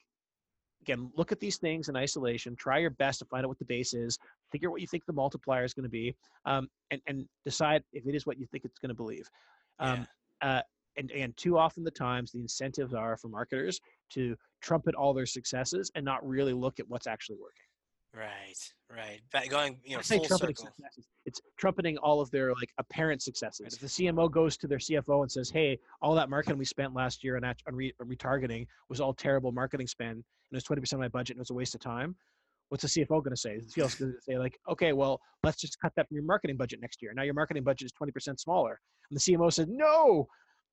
again, look at these things in isolation. Try your best to find out what the base is. Figure what you think the multiplier is going to be, um, and and decide if it is what you think it's going to believe. Um, yeah. uh, and and too often the times the incentives are for marketers to trumpet all their successes and not really look at what's actually working. Right, right. Back going, you know, full circle. successes. It's trumpeting all of their like apparent successes. If the CMO goes to their CFO and says, "Hey, all that marketing we spent last year on, on, re- retargeting was all terrible marketing spend, and it was 20% of my budget, and it was a waste of time," what's the CFO going to say? The CFO is going to say like, "Okay, well, let's just cut that from your marketing budget next year. Now your marketing budget is 20% smaller." And the CMO says, "No."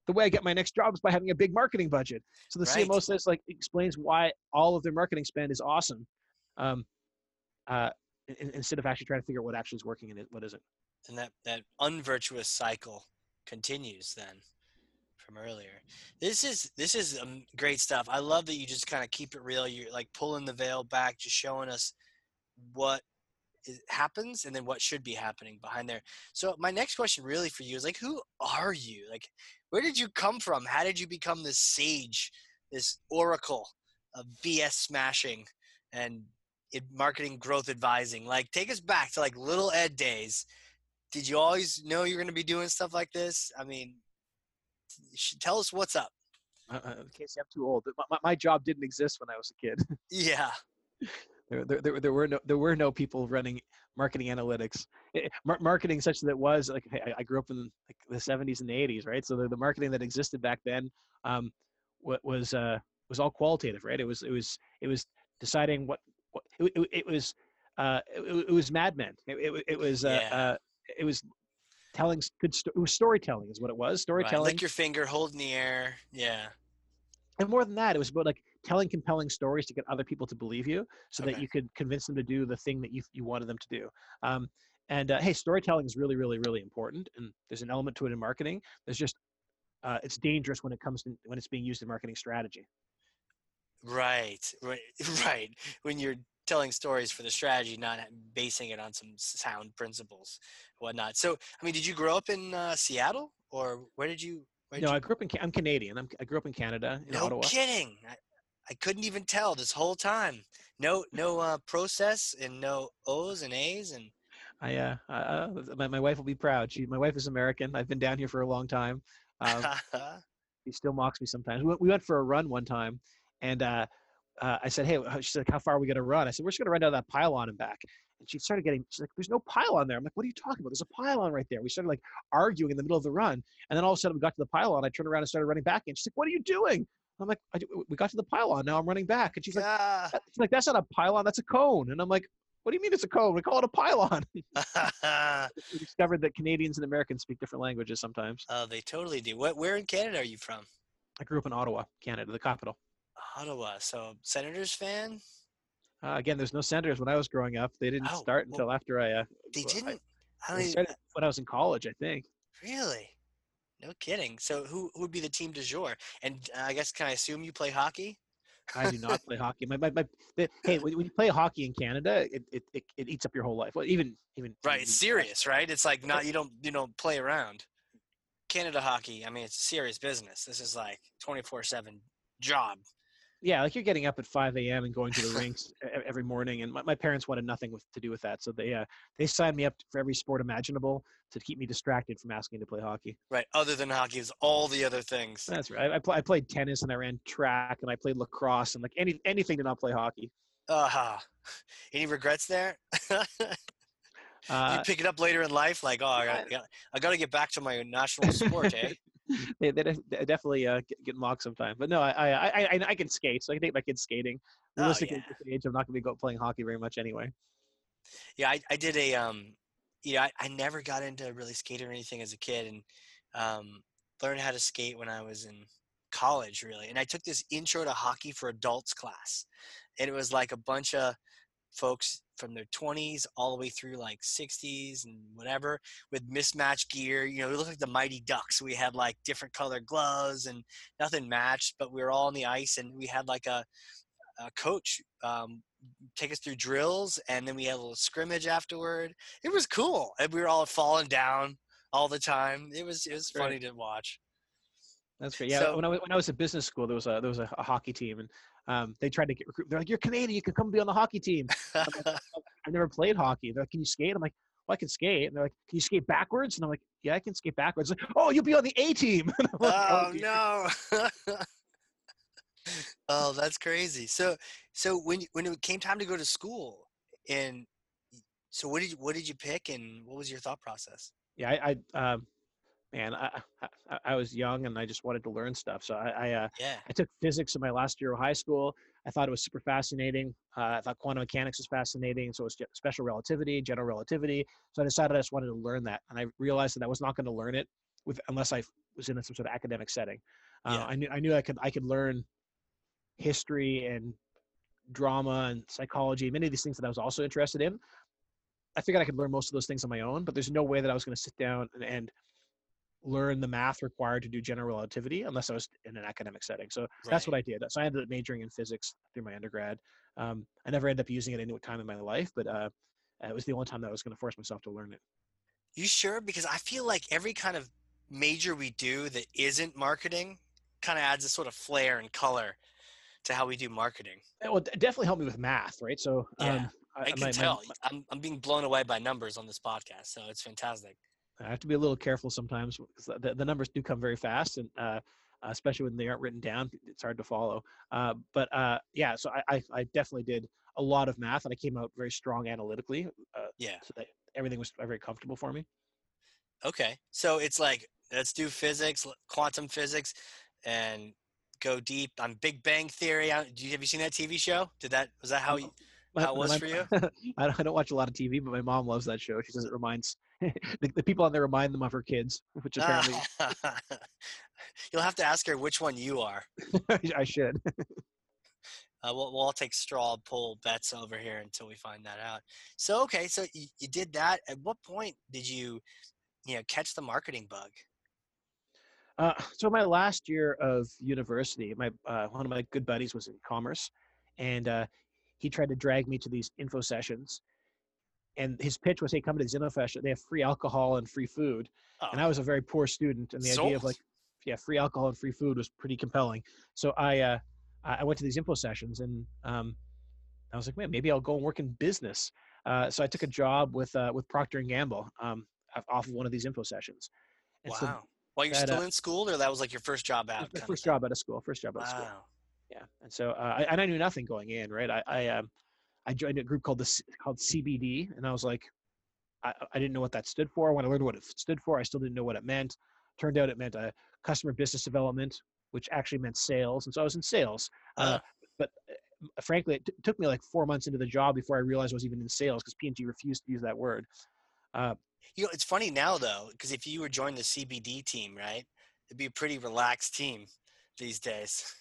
The way I get my next job is by having a big marketing budget. So the Right. CMO says, like, explains why all of their marketing spend is awesome. Um, uh, in- instead of actually trying to figure out what actually is working and what isn't. and that that unvirtuous cycle continues then from earlier. This is this is um, great stuff. I love that you just kind of keep it real. You're like pulling the veil back just showing us what is, happens and then what should be happening behind there. So my next question really for you is like who are you? Like where did you come from? How did you become this sage this oracle of bs smashing and marketing growth advising like take us back to like little ed days did you always know you're going to be doing stuff like this? I mean, tell us what's up. Uh, uh, Casey, I'm too old. My, my, job didn't exist when I was a kid. Yeah. there, there, there, there were no there were no people running marketing analytics. Eh, mar- marketing such that it was like I, I grew up in like the 70s and the 80s, right? So the, the marketing that existed back then um, what was uh, was all qualitative, right? It was it was it was deciding what it, it, it was uh, it, it was Mad Men. It, it, it was uh, Yeah. uh, it was telling good sto- it was storytelling is what it was Right. storytelling Lick your finger, hold in the air. Yeah. and more than that, it was about like telling compelling stories to get other people to believe you, so that you could convince them to do the thing that you you wanted them to do. Um, and uh, hey, storytelling is really, really, really important, and there's an element to it in marketing. There's just uh, it's dangerous when it comes to when it's being used in marketing strategy. Right. Right. Right. When you're telling stories for the strategy, not basing it on some sound principles, whatnot. So, I mean, did you grow up in uh, Seattle, or where did you? Where did No, you I grew up in I'm Canadian. I'm, I grew up in Canada in Ottawa. no Ottawa. kidding. I, I couldn't even tell this whole time. No, no uh, process and no O's and A's and I uh, uh, my, my wife will be proud. She my wife is American. I've been down here for a long time. Um, he still mocks me sometimes. We we went for a run one time, and uh, uh, I said, "Hey," she's like, "How far are we gonna run?" I said, "We're just gonna run down that pylon and back." And she started getting, she's like, "There's no pylon there." I'm like, "What are you talking about? There's a pylon right there." We started like arguing in the middle of the run, and then all of a sudden we got to the pylon. I turned around and started running back, and she's like, "What are you doing?" I'm like, I, "We got to the pylon. Now I'm running back." And she's like, Ah. "She's like, that's not a pylon. That's a cone." And I'm like, "What do you mean it's a cone? We call it a pylon." we discovered that Canadians and Americans speak different languages sometimes. oh, they totally do. What? Where in Canada are you from? I grew up in Ottawa, Canada, the capital. Ottawa. So Senators fan? Uh, again, there's no senators when I was growing up. They didn't Oh, start well, until after I. Uh, They well, didn't. I, I started when I was in college, I think. really. No kidding. So who who would be the team du jour? And uh, I guess can I assume you play hockey? I do not play hockey. My, my, my the, hey, when, when you play hockey in Canada, it, it, it, it eats up your whole life. Well, even even Right. even- It's serious, right? It's like not you don't you don't play around. Canada hockey. I mean, it's a serious business. This is like twenty four seven job. Yeah, like you're getting up at 5 a.m. and going to the rinks every morning, and my, my parents wanted nothing with, to do with that, so they uh, they signed me up for every sport imaginable to keep me distracted from asking to play hockey. Right. Other than hockey, is all the other things. That's right. I, I, pl- I played tennis and I ran track and I played lacrosse and like any anything to not play hockey. Uh-huh. Any regrets there? Uh, you pick it up later in life, like, oh, I got, I got to get back to my national sport, eh? they, they they definitely uh, get, get mocked sometimes. But no, I, I I I I can skate, so I can take my kids skating. Oh, yeah. at this age, I'm not going to be go playing hockey very much anyway. Yeah, I, I did a um, you know, I, I never got into really skating or anything as a kid, and um, learned how to skate when I was in college, really. And I took this intro to hockey for adults class, and it was like a bunch of folks from their 20s all the way through like 60s and whatever with mismatched gear you know we looked like the mighty ducks. We had like different colored gloves and nothing matched but we were all on the ice and we had like a, a coach um, take us through drills and then we had a little scrimmage afterward. It was cool and we were all falling down all the time. It was it was funny to watch. That's great. Yeah, So- when I was- when I was at business school, there was a there was a, a hockey team, and um, they tried to get recruit. They're like, "You're Canadian, you can come be on the hockey team." I've never played hockey. They're like, "Can you skate?" I'm like, "Well, I can skate." And they're like, "Can you skate backwards?" And I'm like, "Yeah, I can skate backwards." Like, "Oh, you'll be on the A team." Like, oh dear." no oh that's crazy so so when when it came time to go to school And so what did you, what did you pick and what was your thought process? Yeah, I, I um, man, I, I, I was young and I just wanted to learn stuff. So I I, uh, yeah. I took physics in my last year of high school. I thought it was super fascinating. Uh, I thought quantum mechanics was fascinating. So it was special relativity, general relativity. So I decided I just wanted to learn that, and I realized that I was not going to learn it with unless I was in some sort of academic setting. Uh, yeah. I knew I knew I could I could learn history and drama and psychology, many of these things that I was also interested in. I figured I could learn most of those things on my own, but there's no way that I was going to sit down and, and learn the math required to do general relativity unless I was in an academic setting. So right. that's what I did. So I ended up majoring in physics through my undergrad. Um, I never ended up using it any time in my life, but uh, it was the only time that I was going to force myself to learn it. You sure? Because I feel like every kind of major we do that isn't marketing kind of adds a sort of flair and color to how we do marketing. It will definitely help me with math, right? So yeah, um, I, can my, tell. My, I'm I'm being blown away by numbers on this podcast, so it's fantastic. I have to be a little careful sometimes because the, the numbers do come very fast, and uh, especially when they aren't written down, it's hard to follow. Uh, but uh, yeah, so I, I, I, definitely did a lot of math, and I came out very strong analytically. Uh, yeah, so that everything was very comfortable for me. Okay, so it's like let's do physics, quantum physics, and go deep on Big Bang Theory. Do you, have you seen that TV show? Did that was that how you, how it was for you? I don't watch a lot of TV, but my mom loves that show. She says it reminds the, the people on there remind them of her kids, which apparently you'll have to ask her which one you are. I should. Uh, we'll, we'll all take straw poll bets over here until we find that out. So okay, so you, you did that. At what point did you, you know, catch the marketing bug? Uh, so my last year of university, my uh, one of my good buddies was in commerce, and uh, he tried to drag me to these info sessions. And his pitch was, "Hey, come to info sessions. They have free alcohol and free food." Oh. And I was a very poor student, and the Sold. idea of like, yeah, free alcohol and free food was pretty compelling. So I uh, I went to these info sessions, and um, I was like, man, maybe I'll go and work in business. Uh, so I took a job with uh, with Procter and Gamble um, off of one of these info sessions. And wow. So while you're that, still uh, in school, or that was like your first job out? First job out of school. First job out wow. of school. Yeah, and so uh, I, and I knew nothing going in, right? I I, um, I joined a group called the called CBD, and I was like, I, I didn't know what that stood for. When I learned what it stood for, I still didn't know what it meant. Turned out it meant a uh, customer business development, which actually meant sales, and so I was in sales. Uh, uh, but uh, frankly, it t- took me like four months into the job before I realized I was even in sales because P&G refused to use that word. Uh, you know, it's funny now though, because if you were joining the CBD team, right, it'd be a pretty relaxed team these days.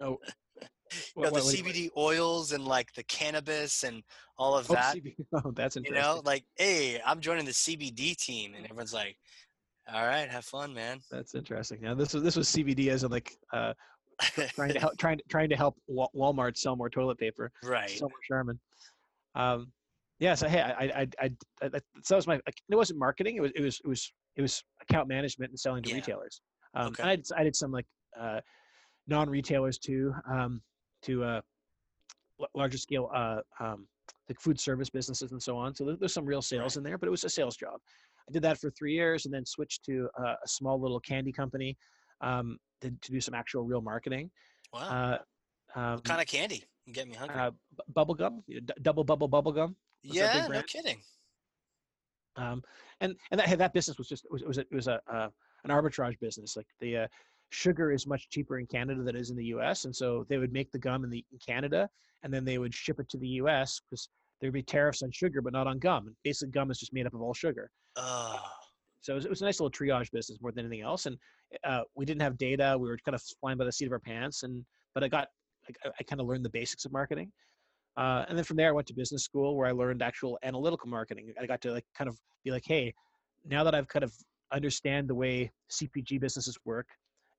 Oh, you know, the CBD oils and like the cannabis and all of oh, that. CBD. Oh, that's interesting. You know, like, hey, I'm joining the CBD team, and everyone's like, "All right, have fun, man." That's interesting. Now, this was this was CBD as in like uh, trying to help trying to trying to help Walmart sell more toilet paper, right? Sell more Charmin. Um, yeah. So hey, I, I, I, I, that was my. It wasn't marketing. It was, it was, it was, it was account management and selling to yeah. retailers. Um, okay. I did, I did some like uh, non-retailers too, um, to uh, larger scale, uh, um, like food service businesses and so on. So there's some real sales right. in there, but it was a sales job. I did that for three years and then switched to uh, a small little candy company um, to, to, do some actual real marketing. Wow. Uh, um, what kind of candy? You get me hungry. Uh, bubble gum, d- double bubble bubble gum. yeah, no kidding. Um, and and that that business was just was it was a, it was a uh, an arbitrage business. Like the uh, sugar is much cheaper in Canada than it is in the U.S. And so they would make the gum in the in Canada, and then they would ship it to the U.S. because there would be tariffs on sugar, but not on gum. And basically, gum is just made up of all sugar. Uh. So it was, it was, a nice little triage business more than anything else. And uh, we didn't have data; we were kind of flying by the seat of our pants. And but I got I, I kind of learned the basics of marketing. Uh, and then from there, I went to business school where I learned actual analytical marketing. I got to like kind of be like, hey, now that I've kind of understand the way CPG businesses work,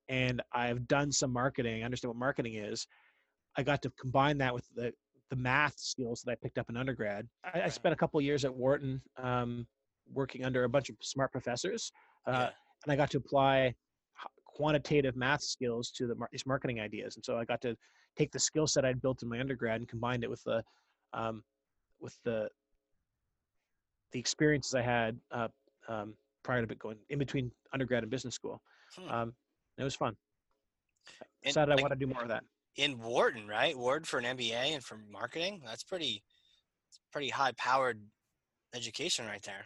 and I've done some marketing, I understand what marketing is. I got to combine that with the the math skills that I picked up in undergrad. I, I spent a couple years at Wharton um, working under a bunch of smart professors, uh, yeah. and I got to apply quantitative math skills to the these marketing ideas. And so I got to take the skill set I'd built in my undergrad and combined it with the um, with the the experiences I had uh, um, prior to going in between undergrad and business school. Hmm. Um, it was fun. I decided like, I want to do more of that. In Wharton, right? Wharton for an MBA and for marketing. That's pretty pretty high powered education right there.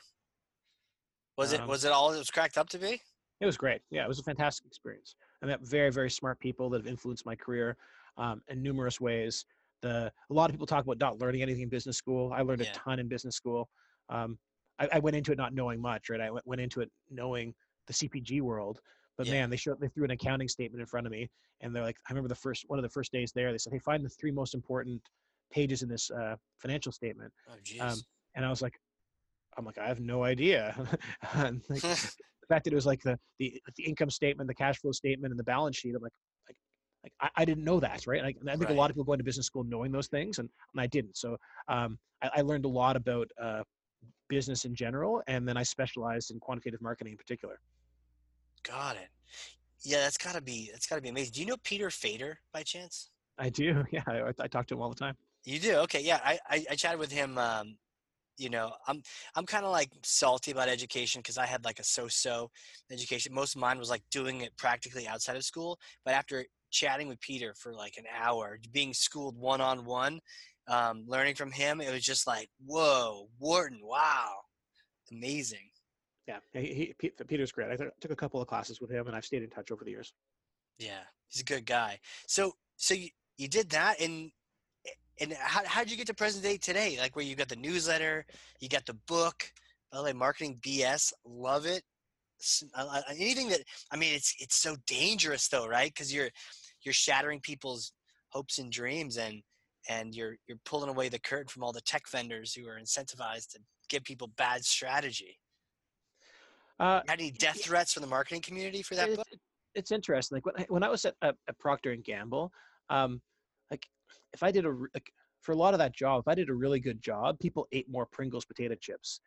Was um, it was it all it was cracked up to be? It was great. Yeah, it was a fantastic experience. I met very very smart people that have influenced my career um, in numerous ways. The a lot of people talk about not learning anything in business school. I learned yeah. a ton in business school. Um, I, I, went into it not knowing much, right? I went, went into it knowing the CPG world, but yeah. man, they showed they threw an accounting statement in front of me, and they're like, I remember the first one of the first days there. They said, "Hey, find the three most important pages in this uh, financial statement." Oh, um, and I was like, I'm like, I have no idea. like, the fact that it was like the, the the income statement, the cash flow statement, and the balance sheet. I'm like, like, like I, I didn't know that, right? Like, I think right. a lot of people go into business school knowing those things, and, and I didn't. So um, I, I learned a lot about uh, business in general, and then I specialized in quantitative marketing in particular. Got it. Yeah, that's gotta be that's gotta be amazing. Do you know Peter Fader by chance? I do. Yeah, I, I talk to him all the time. You do? Okay. Yeah, I I, I chatted with him. Um, you know, I'm I'm kind of like salty about education because I had like a so-so education. Most of mine was like doing it practically outside of school. But after chatting with Peter for like an hour, being schooled one-on-one, um, learning from him, it was just like, whoa, Wharton, wow, amazing yeah, he, he, Peter's great. I took a couple of classes with him, and I've stayed in touch over the years. Yeah, he's a good guy. So, so you, you did that, and and how how did you get to present day today? Like where you got the newsletter, you got the book, LA Marketing BS. Love it. Anything that I mean, it's it's so dangerous though, right? Because you're you're shattering people's hopes and dreams, and and you're you're pulling away the curtain from all the tech vendors who are incentivized to give people bad strategy. Uh, Had any death threats from the marketing community for that it's, book? It's interesting. Like when I, when I was at, at, at Procter and Gamble, um, like if I did a like for a lot of that job, if I did a really good job, people ate more Pringles potato chips,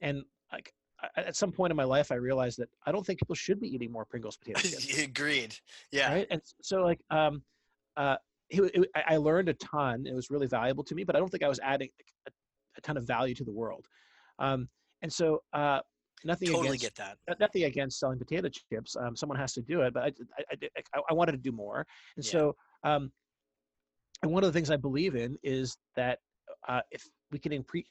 and like at some point in my life, I realized that I don't think people should be eating more Pringles potato chips. Agreed. Yeah. Right. And so like um, uh, it, it, I learned a ton. It was really valuable to me, but I don't think I was adding a, a ton of value to the world. Um, and so uh, nothing totally against, get that. Nothing against selling potato chips. Um, someone has to do it, but I, I, I, I wanted to do more. And yeah. so, um, and one of the things I believe in is that uh, if we can increase,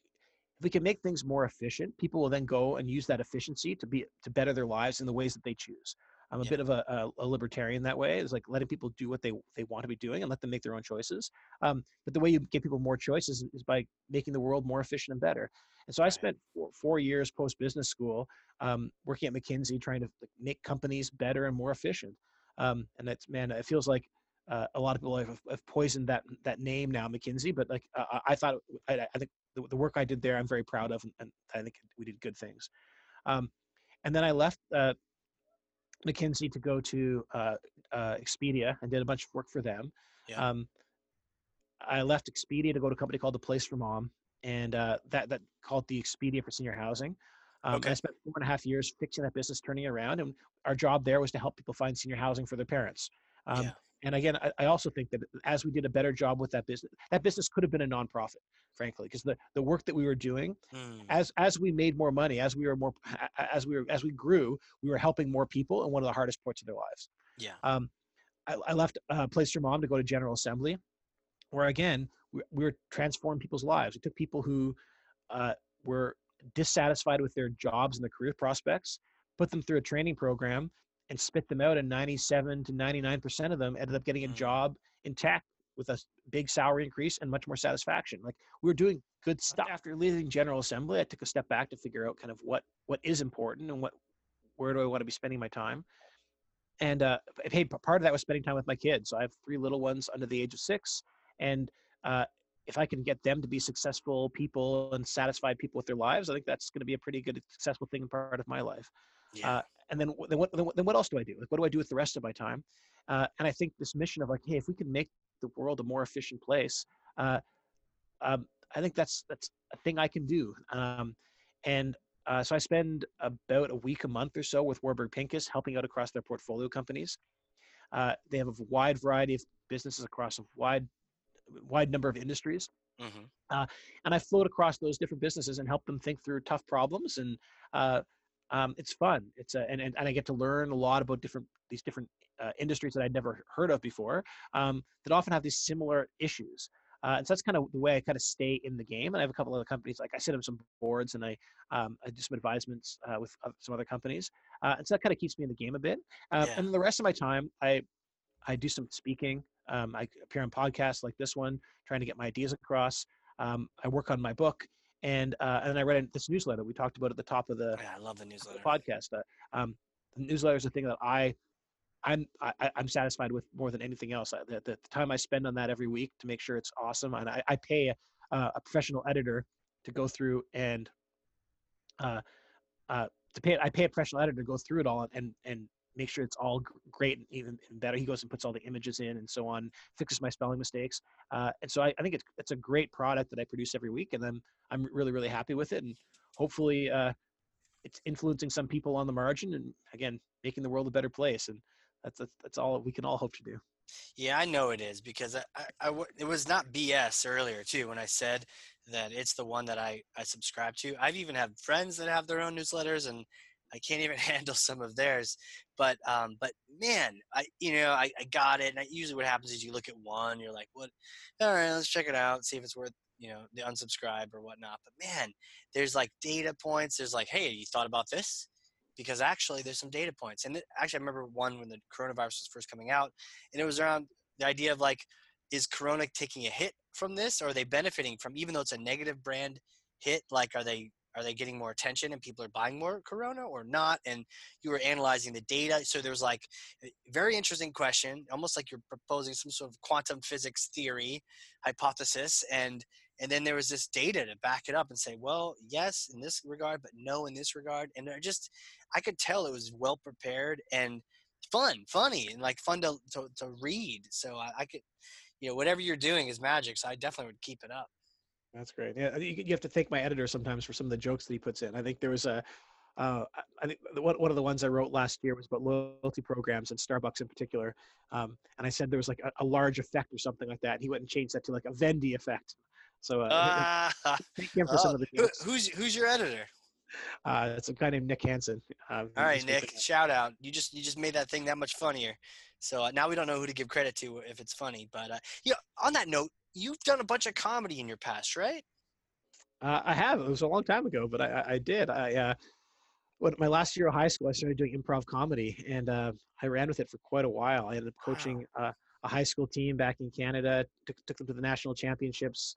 if we can make things more efficient, people will then go and use that efficiency to be to better their lives in the ways that they choose. I'm a yeah. bit of a, a, a, libertarian that way. It's like letting people do what they they want to be doing and let them make their own choices. Um, but the way you give people more choices is by making the world more efficient and better. And so I spent four, four years post business school um, working at McKinsey, trying to make companies better and more efficient. Um, and that's man, it feels like uh, a lot of people have, have, poisoned that that name now, McKinsey. But like uh, I thought, I, I think the, the, work I did there, I'm very proud of, and, and I think we did good things. Um, and then I left uh, McKinsey to go to uh, uh, Expedia and did a bunch of work for them. Yeah. Um, I left Expedia to go to a company called The Place for Mom, and uh, that that called the Expedia for senior housing. Um, okay. I spent four and a half years fixing that business, turning it around, and our job there was to help people find senior housing for their parents. Um, yeah. And again, I, I, also think that as we did a better job with that business, that business could have been a nonprofit, frankly, because the, the work that we were doing, mm. as as we made more money, as we were more, as we were as we grew, we were helping more people in one of the hardest parts of their lives. Yeah. Um, I, I left uh, Place for Mom to go to General Assembly, where again we, we were transforming people's lives. We took people who uh, were dissatisfied with their jobs and their career prospects, put them through a training program, and spit them out. And 97 to 99% of them ended up getting a mm. job in tech with a big salary increase and much more satisfaction. Like we were doing good stuff. After leaving General Assembly, I took a step back to figure out kind of what what is important and what where do I want to be spending my time. And uh, hey, part of that was spending time with my kids. So I have three little ones under the age of six, and uh, if I can get them to be successful people and satisfied people with their lives, I think that's going to be a pretty good, successful thing and part of my life. Yeah. Uh, and then, then what, then what else do I do? Like, what do I do with the rest of my time? Uh, and I think this mission of like, hey, if we can make the world a more efficient place, uh, um, I think that's that's a thing I can do. Um, and uh, so I spend about a week, a month or so with Warburg Pincus, helping out across their portfolio companies. Uh, they have a wide variety of businesses across a wide wide number of industries. Mm-hmm. Uh, and I float across those different businesses and help them think through tough problems. And uh, um, it's fun. It's a, and, and, and I get to learn a lot about different these different uh, industries that I'd never heard of before um, that often have these similar issues. Uh, and so that's kind of the way I kind of stay in the game. And I have a couple other companies, like I sit on some boards and I, um, I do some advisements uh, with some other companies. Uh, and so that kind of keeps me in the game a bit. Uh, yeah. And then the rest of my time, I, I do some speaking. Um, I appear on podcasts like this one, trying to get my ideas across. Um, I work on my book, and uh, and I read this newsletter we talked about at the top of the. Yeah, I love the newsletter. The podcast. Uh, um, the newsletter is the thing that I I'm I, am i am satisfied with more than anything else. The, the, time I spend on that every week to make sure it's awesome, and I, I pay a, a professional editor to go through and uh, uh, to pay I pay a professional editor to go through it all and and make sure it's all great and even better. He goes and puts all the images in and so on, fixes my spelling mistakes, uh, and so I, I think it's it's a great product that I produce every week, and then I'm really really happy with it, and hopefully uh, it's influencing some people on the margin, and again making the world a better place and that's that's, that's all we can all hope to do. Yeah, I know it is because I, I, I, it was not BS earlier too when I said that it's the one that I, I subscribe to. I've even had friends that have their own newsletters and I can't even handle some of theirs. But um, but man, I you know I, I got it. And I, usually what happens is you look at one, you're like, what? All right, let's check it out, see if it's worth you know the unsubscribe or whatnot. But man, there's like data points. There's like, hey, you thought about this? because actually there's some data points. And actually, I remember one when the coronavirus was first coming out, and it was around the idea of like, is Corona taking a hit from this, or are they benefiting from, even though it's a negative brand hit? Like, are they are they getting more attention and people are buying more Corona or not? And you were analyzing the data, so there was like very interesting question, almost like you're proposing some sort of quantum physics theory hypothesis, and and then there was this data to back it up and say well yes in this regard but no in this regard. And I just i could tell it was well prepared and fun funny and like fun to to, to read. So I, I, could you know whatever you're doing is magic so i definitely would keep it up that's great yeah you, you have to thank my editor sometimes for some of the jokes that he puts in i think there was a uh, I think one, one of the ones I wrote last year was about loyalty programs and Starbucks in particular. Um, and I said there was like a, a, large effect or something like that. And he went and changed that to like a Venn effect. So uh, uh, thank him for some of the who, who's who's your editor? Uh, it's a guy named Nick Hansen. Um, All right, Nick. Shout out. You just you just made that thing that much funnier. So uh, now we don't know who to give credit to if it's funny. But uh, yeah, on that note, you've done a bunch of comedy in your past, right? Uh, I have. It was a long time ago, but I, I did. I uh, what my last year of high school, I started doing improv comedy, and uh, I ran with it for quite a while. I ended up coaching wow. uh, a high school team back in Canada. Took took them to the national championships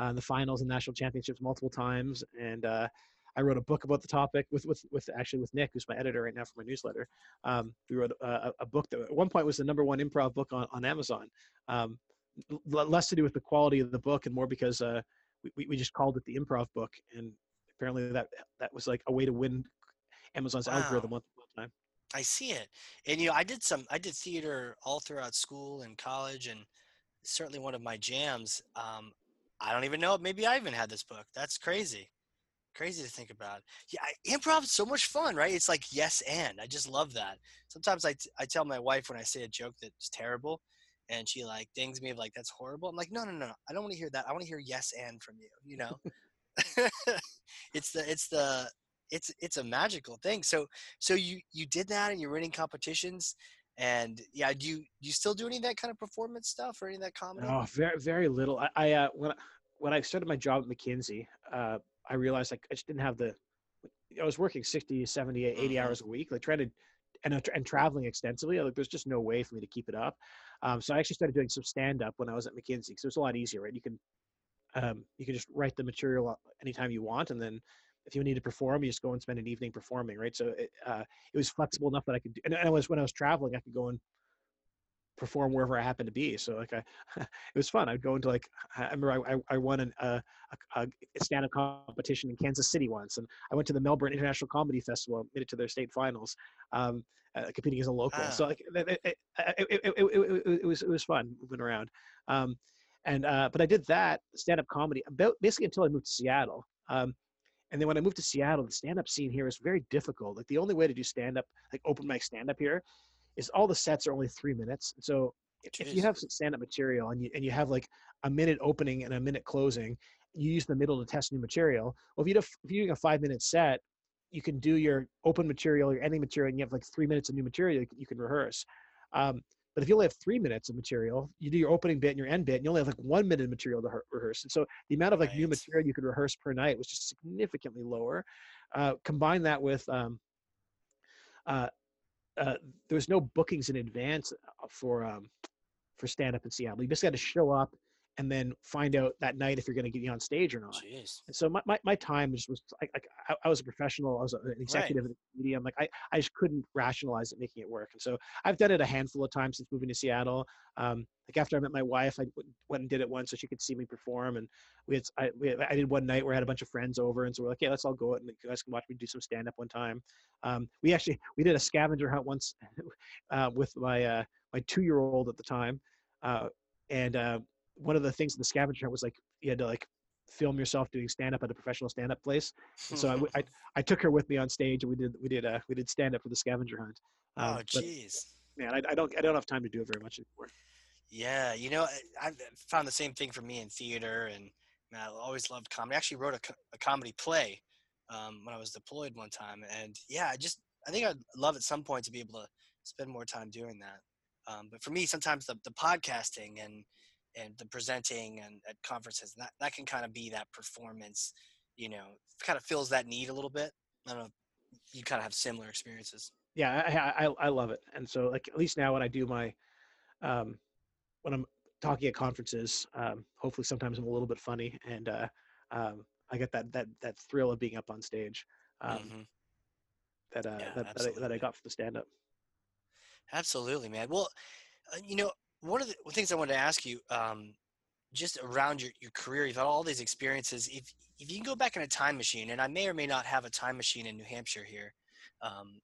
uh, the finals and national championships multiple times. And uh, I wrote a book about the topic with, with, with actually with Nick, who's my editor right now for my newsletter. Um, we wrote a, a, book that at one point was the number one improv book on, on Amazon. Um, less to do with the quality of the book and more because uh, we, we just called it the improv book. And apparently that, that was like a way to win Amazon's wow. algorithm one, one time. I see it. And, you know, I did some, I did theater all throughout school and college and certainly one of my jams. Um, I don't even know. Maybe I even had this book. That's crazy. Crazy to think about. Yeah, improv is so much fun, right? It's like yes and. I just love that. Sometimes I, t- I tell my wife when I say a joke that's terrible, and she like dings me of like that's horrible. I'm like no no no I don't want to hear that. I want to hear yes and from you. You know, it's the it's the it's it's a magical thing. So so you you did that and you're winning competitions. And yeah, do you do you still do any of that kind of performance stuff or any of that comedy? Oh, very very little. I, I uh, when I, when I started my job at McKinsey, uh, I realized like I just didn't have the. I was working 60, 70, 80 mm-hmm. hours a week, like trying to, and uh, and traveling extensively. Like there's just no way for me to keep it up. Um, so I actually started doing some stand up when I was at McKinsey because it was a lot easier, right? You can, um, you can just write the material anytime you want, and then if you need to perform, you just go and spend an evening performing, right? So it, uh, it was flexible enough that I could, do, and I was when I was traveling, I could go and perform wherever I happened to be. So like I, it was fun. I'd go into like I remember I, I won an, uh, a, a stand-up competition in Kansas City once, and I went to the Melbourne International Comedy Festival, made it to their state finals, um, uh, competing as a local. So like it, it, it, it, was it was fun moving around. Um, and uh, but I did that stand-up comedy about basically until I moved to Seattle. Um, and then when I moved to Seattle, the stand up scene here is very difficult. Like the only way to do stand up, like open mic stand up here, is all the sets are only three minutes. So Jeez. if you have some stand up material and you, and you have like a minute opening and a minute closing, you use the middle to test new material. Well, if, you have, if you're doing a five minute set, you can do your open material, your ending material, and you have like three minutes of new material you can, rehearse. Um, But if you only have three minutes of material, you do your opening bit and your end bit, and you only have like one minute of material to rehearse. And so the amount of like right. new material you could rehearse per night was just significantly lower. Uh, combine that with um, uh, uh, there was no bookings in advance uh, for um, for stand up in Seattle. You just got to show up and then find out that night if you're going to get you on stage or not. Jeez. And so my, my, my time just was like, I, I, was a professional, I was an executive right. in the media. I'm like, I, I just couldn't rationalize it making it work. And so I've done it a handful of times since moving to Seattle. Um, like after I met my wife, I went and did it once so she could see me perform. And we had, I, we had, I did one night where I had a bunch of friends over. And so we're like, yeah, let's all go out and you guys can watch me do some stand up one time. Um, we actually, we did a scavenger hunt once uh, with my, uh, my two-year-old at the time. Uh, and uh, one of the things in the scavenger hunt was like you had to like film yourself doing stand up at a professional stand up place. And so I, I, I, took her with me on stage and we did, we did, uh, we did stand up for the scavenger hunt. Um, oh, jeez. Man, I, I, don't, I don't have time to do it very much anymore. Yeah. You know, I found the same thing for me in theater and man, I always loved comedy. I actually wrote a, a comedy play um, when I was deployed one time. And yeah, I just, I think I'd love at some point to be able to spend more time doing that. Um, but for me, sometimes the, the podcasting and, and the presenting and at conferences that that can kind of be that performance you know kind of fills that need a little bit. I don't know you kind of have similar experiences. Yeah i i, I love it. And so like at least now when i do my um when i'm talking at conferences um hopefully sometimes i'm a little bit funny and uh um i get that that that thrill of being up on stage um mm-hmm. that uh yeah, that, that I, that I got for the stand up absolutely man. Well uh, you know one of the things I wanted to ask you, um, just around your, your career, you've had all these experiences. If if you can go back in a time machine, and I may or may not have a time machine in New Hampshire here, um,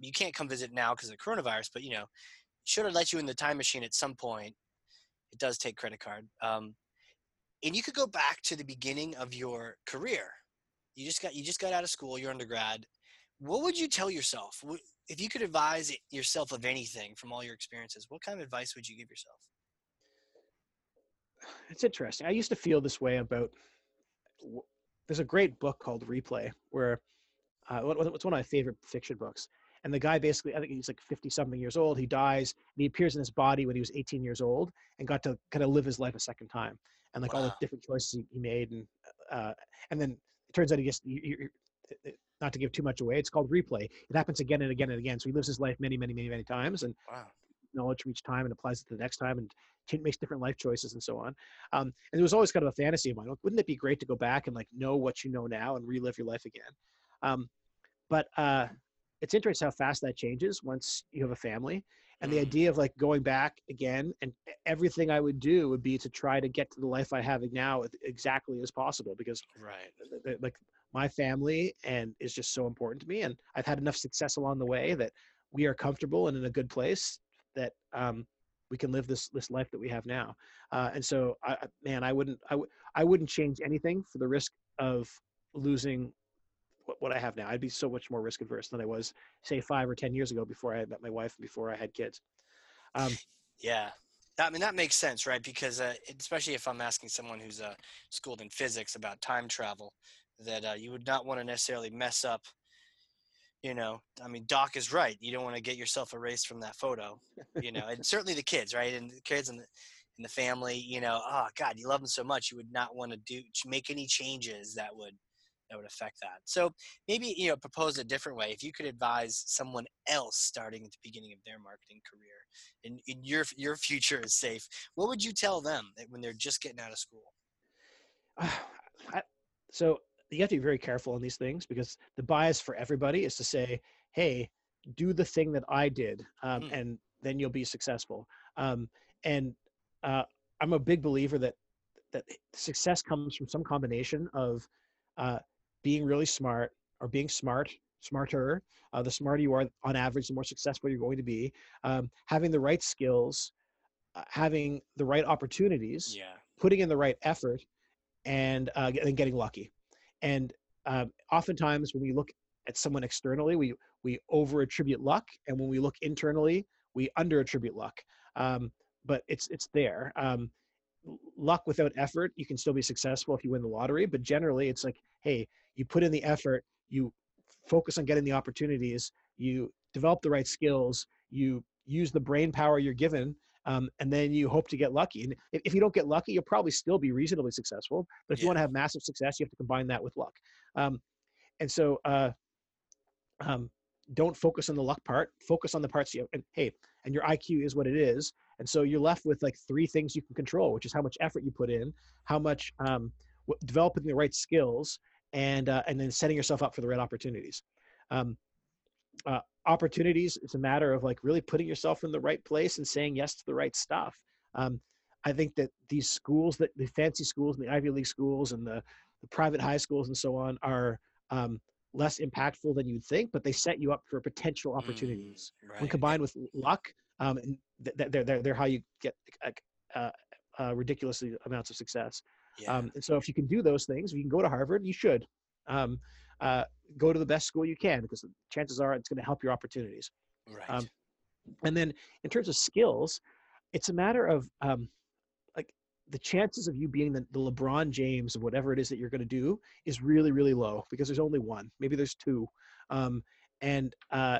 you can't come visit now because of the coronavirus. But you know, should I let you in the time machine at some point? It does take credit card, um, and you could go back to the beginning of your career. You just got you just got out of school, your undergrad. What would you tell yourself? If you could advise yourself of anything from all your experiences, what kind of advice would you give yourself? It's interesting. I used to feel this way about. There's a great book called Replay, where uh, it's one of my favorite fiction books. And the guy basically, I think he's like 50 something years old. He dies and he appears in his body when he was 18 years old and got to kind of live his life a second time. And like wow. all the different choices he, he made. And, uh, and then it turns out he gets, not to give too much away. It's called replay. It happens again and again and again. So he lives his life many, many, many, many times, and wow. knowledge from each time and applies it to the next time, and makes different life choices and so on. Um, and it was always kind of a fantasy of mine. Wouldn't it be great to go back and like know what you know now and relive your life again? Um, but uh, it's interesting how fast that changes once you have a family. And the mm. idea of like going back again and everything I would do would be to try to get to the life I have now exactly as possible because right like my family and is just so important to me. And I've had enough success along the way that we are comfortable and in a good place that um, we can live this this life that we have now. Uh, and so, I, man, I wouldn't I w- I wouldn't change anything for the risk of losing what, what I have now. I'd be so much more risk averse than I was, say, five or ten years ago before I met my wife and before I had kids. Um, yeah, I mean that makes sense, right? Because uh, especially if I'm asking someone who's uh, schooled in physics about time travel, that uh, you would not want to necessarily mess up. You know, I mean, Doc is right. You don't want to get yourself erased from that photo. You know, and certainly the kids, right? And the kids and the and the family. You know, oh God, you love them so much, you would not want to do make any changes that would that would affect that. So maybe you know, propose a different way. If you could advise someone else starting at the beginning of their marketing career, and, your your future is safe, what would you tell them when they're just getting out of school? Uh, I, so you have to be very careful on these things because the bias for everybody is to say, "Hey, do the thing that I did, um, mm. and then you'll be successful." Um, and uh, I'm a big believer that that success comes from some combination of uh, being really smart or being smart, smarter. Uh, the smarter you are, on average, the more successful you're going to be. Um, having the right skills, uh, having the right opportunities, yeah. putting in the right effort, and uh, and getting lucky. And um, oftentimes, when we look at someone externally, we we over attribute luck, and when we look internally, we under attribute luck. Um, but it's it's there. Um, luck without effort, you can still be successful if you win the lottery. But generally, it's like, hey, you put in the effort, you focus on getting the opportunities, you develop the right skills, you use the brain power you're given um, and then you hope to get lucky. And if, if, you don't get lucky, you'll probably still be reasonably successful. But if yeah. you want to have massive success, you have to combine that with luck. Um, and so, uh, um, don't focus on the luck part. Focus on the parts you. Have, and hey, and your IQ is what it is. And so you're left with like three things you can control, which is how much effort you put in, how much um, developing the right skills, and uh, and then setting yourself up for the right opportunities. Um, uh, opportunities it's a matter of like really putting yourself in the right place and saying yes to the right stuff um, i think that these schools that the fancy schools and the ivy league schools and the, the private high schools and so on are um, less impactful than you'd think but they set you up for potential opportunities mm, right. when combined with luck um, and th- they're, they're, they're how you get uh, uh, ridiculously amounts of success yeah. um, and so if you can do those things if you can go to harvard you should um, uh, go to the best school you can because the chances are it's going to help your opportunities. Right. Um, and then in terms of skills, it's a matter of um, like the chances of you being the, the LeBron James of whatever it is that you're going to do is really, really low because there's only one. Maybe there's two. Um, and uh,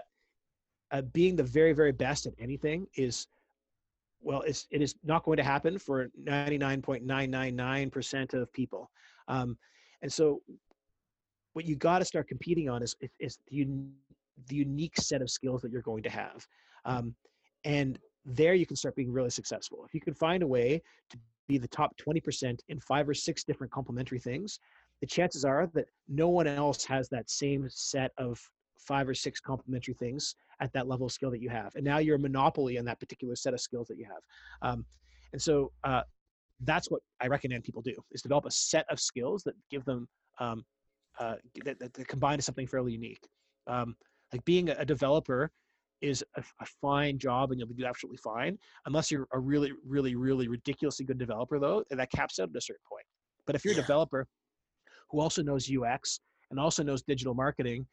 uh, being the very, very best at anything is well, it's, it is not going to happen for 99.999% of people. Um, and so what you got to start competing on is is the, the unique set of skills that you're going to have um, and there you can start being really successful. If you can find a way to be the top 20% in five or six different complementary things the chances are that no one else has that same set of five or six complementary things at that level of skill that you have and now you're a monopoly on that particular set of skills that you have um, and so uh, that's what i recommend people do is develop a set of skills that give them um, uh, that, that, that combine to something fairly unique. Um, like being a, developer is a, a, fine job and you'll be absolutely fine unless you're a really really really ridiculously good developer though and that caps out at a certain point but if you're yeah. a developer who also knows ux and also knows digital marketing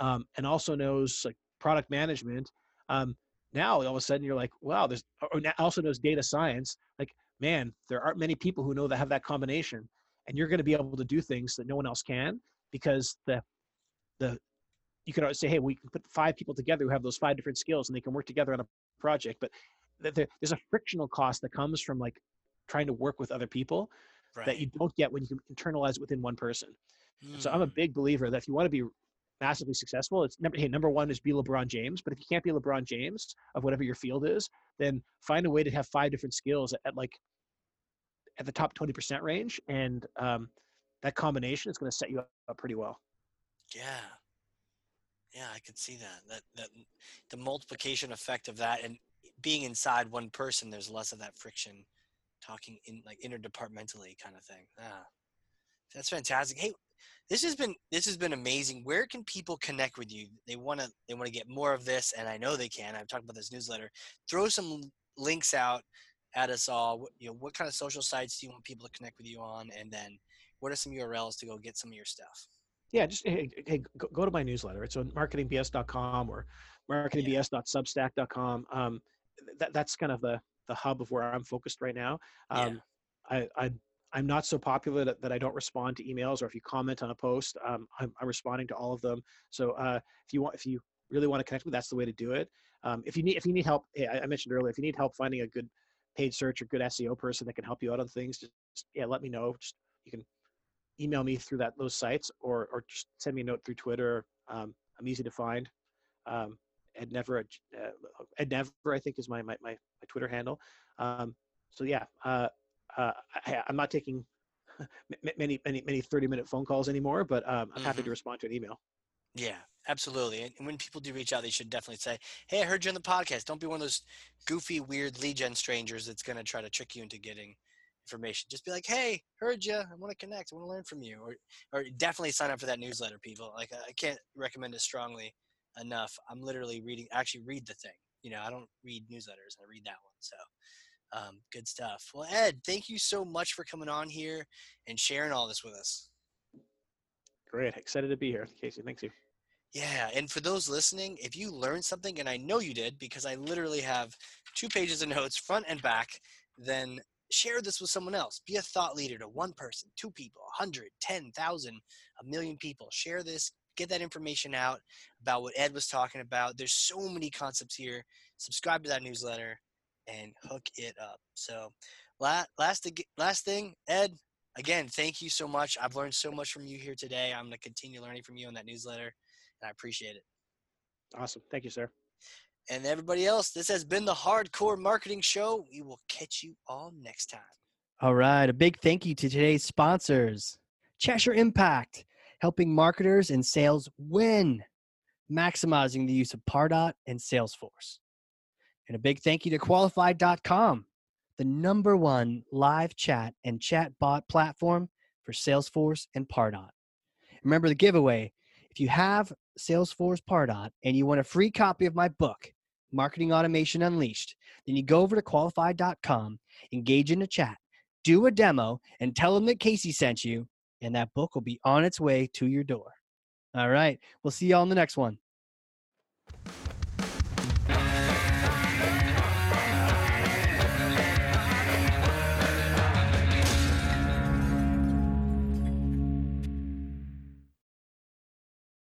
um, and also knows like product management um, now all of a sudden you're like wow there's or also knows data science like man there aren't many people who know that have that combination and you're going to be able to do things that no one else can because the the you could always say, hey, we can put five people together who have those five different skills and they can work together on a project. But there's a frictional cost that comes from like trying to work with other people right. that you don't get when you can internalize it within one person. Mm. So I'm a hmm. big believer that if you want to be massively successful, it's number hey, number one is be LeBron James. But if you can't be LeBron James of whatever your field is, then find a way to have five different skills at, at like at the top 20% range and um, that combination is going to set you up pretty well. Yeah. Yeah, I could see that. That that the multiplication effect of that and being inside one person, there's less of that friction talking in like interdepartmentally kind of thing. Ah. That's fantastic. Hey, this has been this has been amazing. Where can people connect with you? They want to they want to get more of this and I know they can. I've talked about this newsletter. Throw some links out at us all. You know, what kind of social sites do you want people to connect with you on and then what are some URLs to go get some of your stuff? Yeah, just hey, hey go, go to my newsletter. It's on marketingbs.com or marketingbs.substack.com. Um, that, that's kind of the, the hub of where I'm focused right now. Um, yeah. I, I, I'm not so popular that, that I don't respond to emails or if you comment on a post, um, I'm, I'm responding to all of them. So uh, if you want, if you really want to connect with, that's the way to do it. Um, if you need, if you need help, hey, I, mentioned earlier, if you need help finding a good paid search or good SEO person that can help you out on things, just, just yeah, let me know. Just you can email me through that those sites or or just send me a note through Twitter. Um, I'm easy to find. Um, Ed Never, uh, Ed Never, I think is my my my, my Twitter handle. Um, so yeah, uh, uh, I, am not taking many many many 30 minute phone calls anymore, but um, I'm mm-hmm. happy to mm-hmm. respond to an email. Yeah, absolutely. And when people do reach out, they should definitely say, "Hey, I heard you on the podcast." Don't be one of those goofy, weird lead gen strangers that's going to try to trick you into getting information. Just be like, "Hey, heard you. I want to connect. I want to learn from you." Or, or definitely sign up for that newsletter, people. Like, I can't recommend it strongly enough. I'm literally reading. Actually, read the thing. You know, I don't read newsletters. I read that one. So, um, good stuff. Well, Ed, thank you so much for coming on here and sharing all this with us. Great. Excited to be here, Casey. Thanks you. Yeah, and for those listening, if you learned something, and I know you did because I literally have two pages of notes, front and back, then share this with someone else. Be a thought leader to one person, two people, a hundred, ten thousand, a million people. Share this, get that information out about what Ed was talking about. There's so many concepts here subscribe to that newsletter, and hook it up. So, last last last thing, Ed. Again, thank you so much. I've learned so much from you here today. I'm going to continue learning from you in that newsletter, and I appreciate it. Awesome. Thank you, sir. And everybody else, this has been the Hard Corps Marketing Show. We will catch you all next time. All right. A big thank you to today's sponsors Cheshire Impact, helping marketers and sales win, maximizing the use of Pardot and Salesforce. And a big thank you to qualified.com, the number one live chat and chat bot platform for Salesforce and Pardot. Remember the giveaway. If you have Salesforce Pardot and you want a free copy of my book, Marketing Automation Unleashed, then you go over to qualified.com, engage in a chat, do a demo, and tell them that Casey sent you, and that book will be on its way to your door. All right. We'll see y'all in the next one.